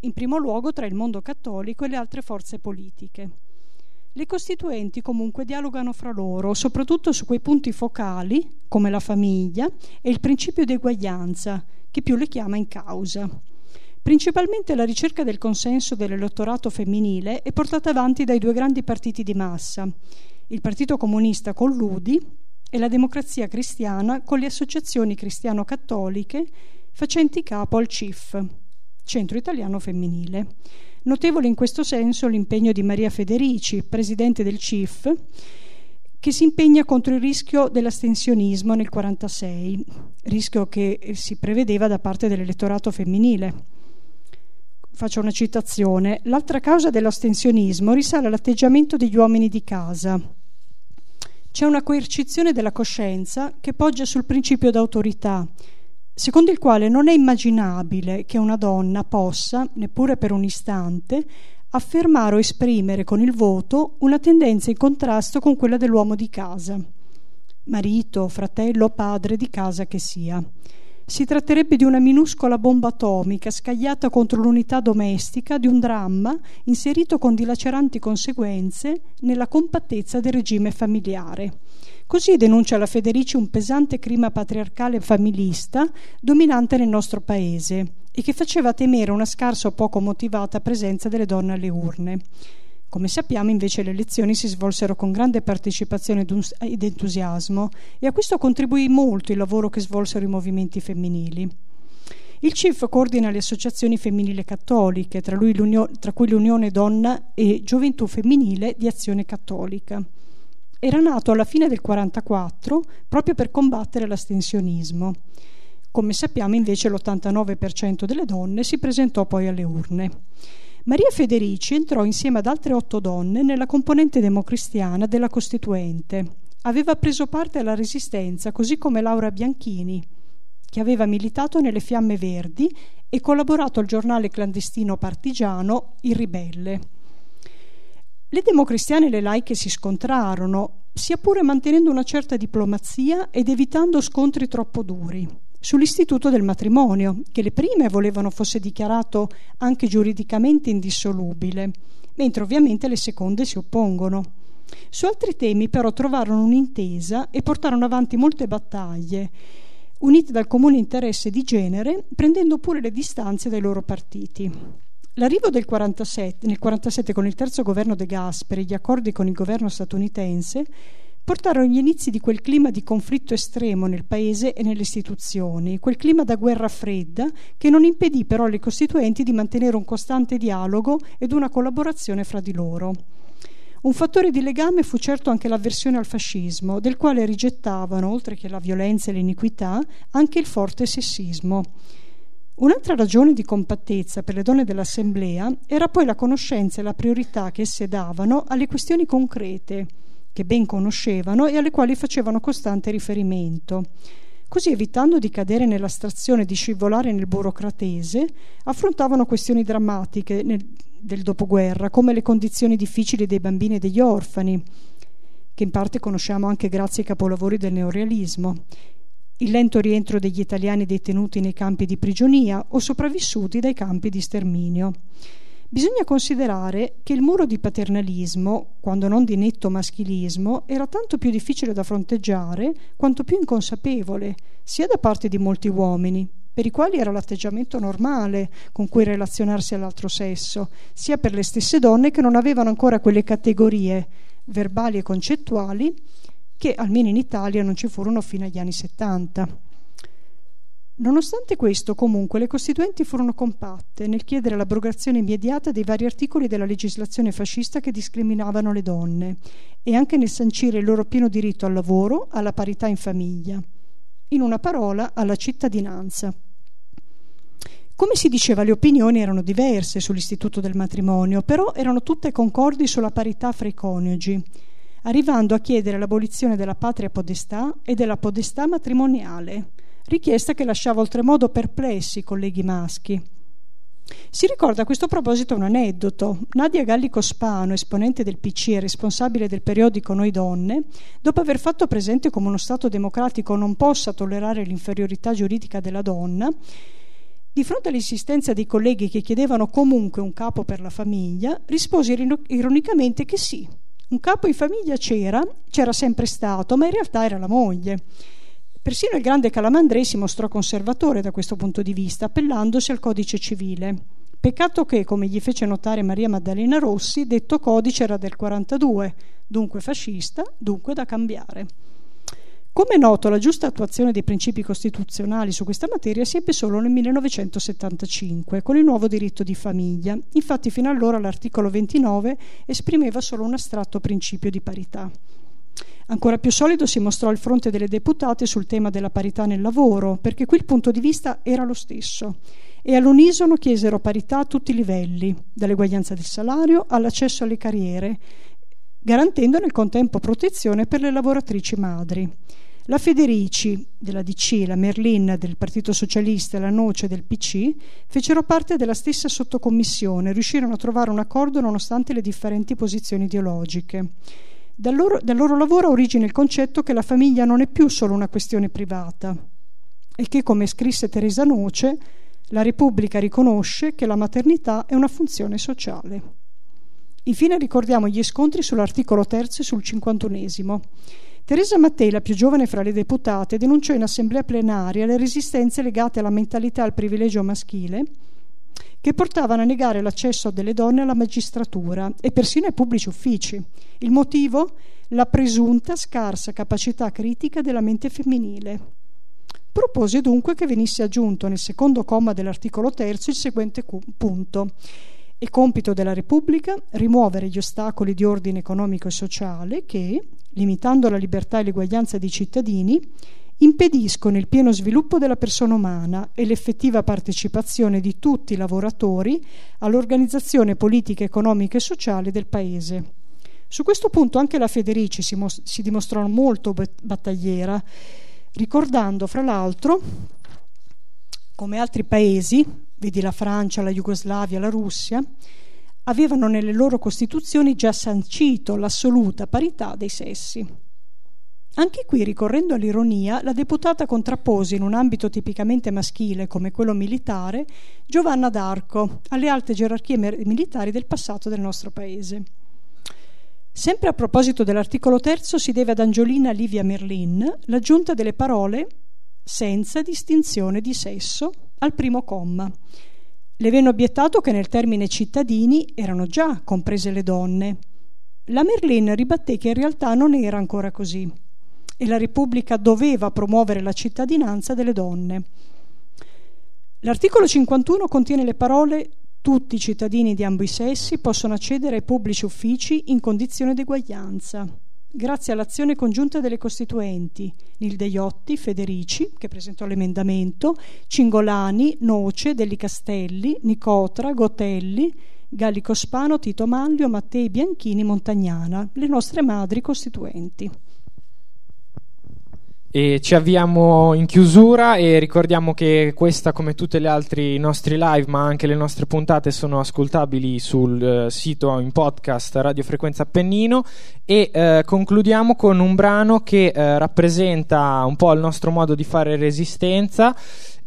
in primo luogo tra il mondo cattolico e le altre forze politiche. Le Costituenti comunque dialogano fra loro, soprattutto su quei punti focali, come la famiglia e il principio di eguaglianza, che più le chiama in causa. Principalmente la ricerca del consenso dell'elettorato femminile è portata avanti dai due grandi partiti di massa, il Partito Comunista con l'UDI e la Democrazia Cristiana con le associazioni cristiano-cattoliche facenti capo al CIF, Centro Italiano Femminile. Notevole in questo senso l'impegno di Maria Federici, presidente del CIF, che si impegna contro il rischio dell'astensionismo nel 1946, rischio che si prevedeva da parte dell'elettorato femminile. faccio una citazione, l'altra causa dell'astensionismo risale all'atteggiamento degli uomini di casa. C'è una coercizione della coscienza che poggia sul principio d'autorità, secondo il quale non è immaginabile che una donna possa, neppure per un istante, affermare o esprimere con il voto una tendenza in contrasto con quella dell'uomo di casa, marito, fratello o padre di casa che sia. Si tratterebbe di una minuscola bomba atomica scagliata contro l'unità domestica di un dramma inserito con dilaceranti conseguenze nella compattezza del regime familiare. Così denuncia la Federici un pesante clima patriarcale familista dominante nel nostro paese e che faceva temere una scarsa o poco motivata presenza delle donne alle urne. Come sappiamo invece le elezioni si svolsero con grande partecipazione ed entusiasmo e a questo contribuì molto il lavoro che svolsero i movimenti femminili. Il CIF coordina le associazioni femminili cattoliche, tra, tra cui l'Unione Donna e Gioventù Femminile di Azione Cattolica. Era nato alla fine del 1944 proprio per combattere l'astensionismo. Come sappiamo invece l'89% delle donne si presentò poi alle urne. Maria Federici entrò insieme ad altre otto donne nella componente democristiana della Costituente. Aveva preso parte alla Resistenza, così come Laura Bianchini, che aveva militato nelle Fiamme Verdi e collaborato al giornale clandestino partigiano Il Ribelle. Le democristiane e le laiche si scontrarono, sia pure mantenendo una certa diplomazia ed evitando scontri troppo duri sull'istituto del matrimonio, che le prime volevano fosse dichiarato anche giuridicamente indissolubile, mentre ovviamente le seconde si oppongono. Su altri temi però trovarono un'intesa e portarono avanti molte battaglie, unite dal comune interesse di genere, prendendo pure le distanze dai loro partiti. L'arrivo del 47, nel 1947 con il terzo governo De Gasperi e gli accordi con il governo statunitense portarono gli inizi di quel clima di conflitto estremo nel paese e nelle istituzioni, quel clima da guerra fredda che non impedì però alle costituenti di mantenere un costante dialogo ed una collaborazione fra di loro. Un fattore di legame fu certo anche l'avversione al fascismo, del quale rigettavano, oltre che la violenza e l'iniquità, anche il forte sessismo. Un'altra ragione di compattezza per le donne dell'Assemblea era poi la conoscenza e la priorità che esse davano alle questioni concrete, che ben conoscevano e alle quali facevano costante riferimento. Così, evitando di cadere nell'astrazione di scivolare nel burocratese, affrontavano questioni drammatiche nel, del dopoguerra, come le condizioni difficili dei bambini e degli orfani, che in parte conosciamo anche grazie ai capolavori del neorealismo, il lento rientro degli italiani detenuti nei campi di prigionia o sopravvissuti dai campi di sterminio. Bisogna considerare che il muro di paternalismo, quando non di netto maschilismo, era tanto più difficile da fronteggiare quanto più inconsapevole, sia da parte di molti uomini, per i quali era l'atteggiamento normale con cui relazionarsi all'altro sesso, sia per le stesse donne che non avevano ancora quelle categorie verbali e concettuali che almeno in Italia non ci furono fino agli anni 70. Nonostante questo, comunque, le Costituenti furono compatte nel chiedere l'abrogazione immediata dei vari articoli della legislazione fascista che discriminavano le donne e anche nel sancire il loro pieno diritto al lavoro, alla parità in famiglia. In una parola, alla cittadinanza. Come si diceva, le opinioni erano diverse sull'istituto del matrimonio, però erano tutte concordi sulla parità fra i coniugi, arrivando a chiedere l'abolizione della patria podestà e della podestà matrimoniale richiesta che lasciava oltremodo perplessi i colleghi maschi. Si ricorda a questo proposito un aneddoto. Nadia Gallico Spano, esponente del PC e responsabile del periodico Noi Donne, dopo aver fatto presente come uno Stato democratico non possa tollerare l'inferiorità giuridica della donna, di fronte all'insistenza dei colleghi che chiedevano comunque un capo per la famiglia, rispose ironicamente che sì, un capo in famiglia c'era, c'era sempre stato, ma in realtà era la moglie. Persino il grande Calamandrei si mostrò conservatore da questo punto di vista, appellandosi al codice civile. Peccato che, come gli fece notare Maria Maddalena Rossi, detto codice era del 42, dunque fascista, dunque da cambiare. Come è noto, la giusta attuazione dei principi costituzionali su questa materia si ebbe solo nel 1975, con il nuovo diritto di famiglia. Infatti, fino allora l'articolo 29 esprimeva solo un astratto principio di parità. Ancora più solido si mostrò il fronte delle deputate sul tema della parità nel lavoro, perché qui il punto di vista era lo stesso. e all'unisono chiesero parità a tutti i livelli, dall'eguaglianza del salario all'accesso alle carriere, garantendo nel contempo protezione per le lavoratrici madri. La Federici della DC, la Merlin del Partito Socialista e la Noce del PC fecero parte della stessa sottocommissione riuscirono a trovare un accordo nonostante le differenti posizioni ideologiche. Dal loro, dal loro lavoro ha origine il concetto che la famiglia non è più solo una questione privata e che, come scrisse Teresa Noce, la Repubblica riconosce che la maternità è una funzione sociale. Infine ricordiamo gli scontri sull'articolo terzo e sul cinquantunesimo. Teresa Mattei, la più giovane fra le deputate, denunciò in assemblea plenaria le resistenze legate alla mentalità e al privilegio maschile che portavano a negare l'accesso delle donne alla magistratura e persino ai pubblici uffici. Il motivo? La presunta scarsa capacità critica della mente femminile. Propose dunque che venisse aggiunto nel secondo comma dell'articolo terzo il seguente punto. È compito della Repubblica rimuovere gli ostacoli di ordine economico e sociale che, limitando la libertà e l'eguaglianza dei cittadini, impediscono il pieno sviluppo della persona umana e l'effettiva partecipazione di tutti i lavoratori all'organizzazione politica, economica e sociale del Paese. Su questo punto anche la Federici si, mos- si dimostrò molto battagliera, ricordando fra l'altro come altri paesi, vedi la Francia, la Jugoslavia, la Russia, avevano nelle loro costituzioni già sancito l'assoluta parità dei sessi. Anche qui, ricorrendo all'ironia, la deputata contrappose in un ambito tipicamente maschile come quello militare Giovanna d'Arco alle alte gerarchie militari del passato del nostro paese. Sempre a proposito dell'articolo terzo si deve ad Angiolina Livia Merlin l'aggiunta delle parole senza distinzione di sesso al primo comma. Le venne obiettato che nel termine cittadini erano già comprese le donne. La Merlin ribatté che in realtà non era ancora così e la Repubblica doveva promuovere la cittadinanza delle donne. L'articolo 51 contiene le parole tutti i cittadini di ambo i sessi possono accedere ai pubblici uffici in condizione di eguaglianza, grazie all'azione congiunta delle costituenti Nilde Iotti, Federici, che presentò l'emendamento, Cingolani, Noce, Delli Castelli, Nicotra, Gotelli, Gallico Spano, Tito Manlio, Mattei Bianchini, Montagnana, le nostre madri costituenti. E ci avviamo in chiusura e ricordiamo che questa, come tutte le altre nostri live, ma anche le nostre puntate, sono ascoltabili sul eh, sito in podcast Radio Frequenza Appennino. E eh, concludiamo con un brano che eh, rappresenta un po' il nostro modo di fare resistenza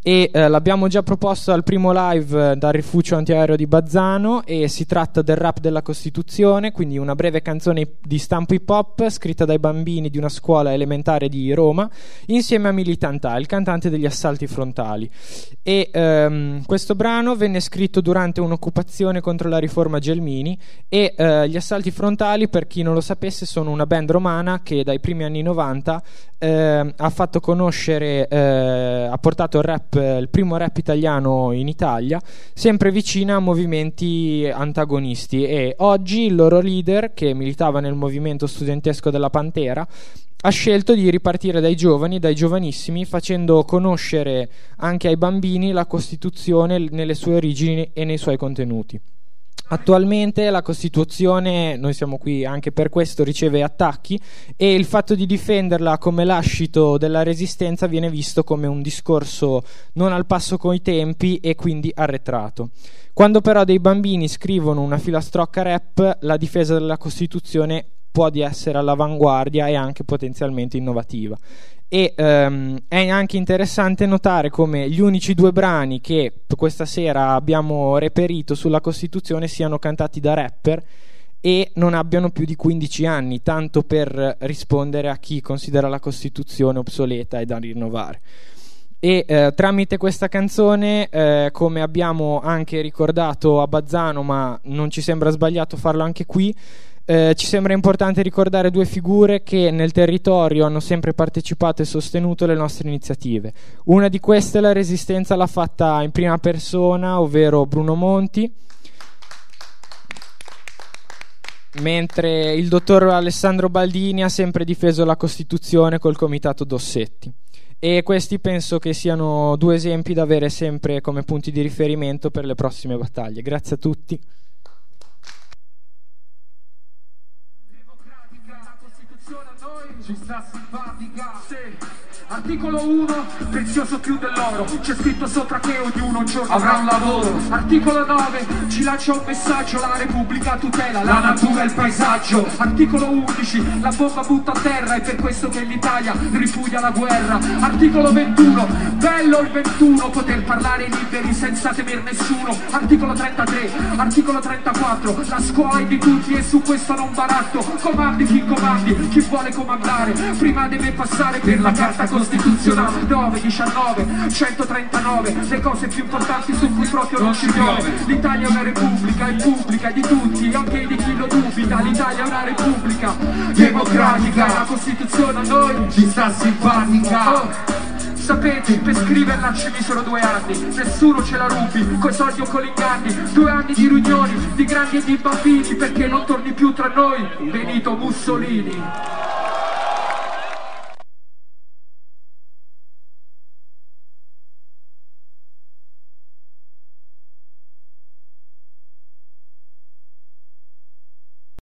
e eh, l'abbiamo già proposto al primo live eh, dal rifugio antiaereo di Bazzano e si tratta del rap della Costituzione, quindi una breve canzone di stampo hip hop scritta dai bambini di una scuola elementare di Roma insieme a Militantà, il cantante degli assalti frontali. E ehm, questo brano venne scritto durante un'occupazione contro la riforma Gelmini e eh, gli assalti frontali, per chi non lo sapesse, sono una band romana che dai primi anni 90 eh, ha fatto conoscere, eh, ha portato il rap il primo rap italiano in Italia, sempre vicina a movimenti antagonisti e oggi il loro leader, che militava nel movimento studentesco della Pantera, ha scelto di ripartire dai giovani, dai giovanissimi, facendo conoscere anche ai bambini la Costituzione nelle sue origini e nei suoi contenuti. Attualmente la Costituzione, noi siamo qui anche per questo, riceve attacchi e il fatto di difenderla come lascito della resistenza viene visto come un discorso non al passo coi tempi e quindi arretrato. Quando però dei bambini scrivono una filastrocca rap, la difesa della Costituzione può di essere all'avanguardia e anche potenzialmente innovativa e um, è anche interessante notare come gli unici due brani che questa sera abbiamo reperito sulla Costituzione siano cantati da rapper e non abbiano più di 15 anni, tanto per rispondere a chi considera la Costituzione obsoleta e da rinnovare. E eh, tramite questa canzone, eh, come abbiamo anche ricordato a Bazzano, ma non ci sembra sbagliato farlo anche qui, eh, ci sembra importante ricordare due figure che nel territorio hanno sempre partecipato e sostenuto le nostre iniziative. Una di queste la resistenza l'ha fatta in prima persona, ovvero Bruno Monti, mentre il dottor Alessandro Baldini ha sempre difeso la Costituzione col comitato Dossetti. E questi penso che siano due esempi da avere sempre come punti di riferimento per le prossime battaglie. Grazie a tutti. Ci sta simpatica Articolo 1, prezioso più dell'oro. C'è scritto sopra che ognuno un giorno avrà un lavoro. Articolo 9, ci lancia un messaggio. La Repubblica tutela la natura e il paesaggio. Articolo 11, la bomba butta a terra. È per questo che l'Italia ripudia la guerra. Articolo 21, bello il 21 Poter parlare liberi senza temer nessuno. Articolo 33, articolo 34 La scuola è di tutti e su questo non baratto. Comandi chi comandi, chi vuole comandare. Prima deve passare per la carta costituzionale 9, 19, 139 Le cose più importanti su cui proprio non ci piove L'Italia è una repubblica, è pubblica, di tutti Anche di chi lo dubita L'Italia è una repubblica democratica La Costituzione a noi ci sta simpatica Oh. Sapete, per scriverla ci misero due anni, nessuno ce la rubi, coi soldi o con gli inganni, due anni di riunioni, di grandi e di bambini, perché non torni più tra noi, Benito Mussolini.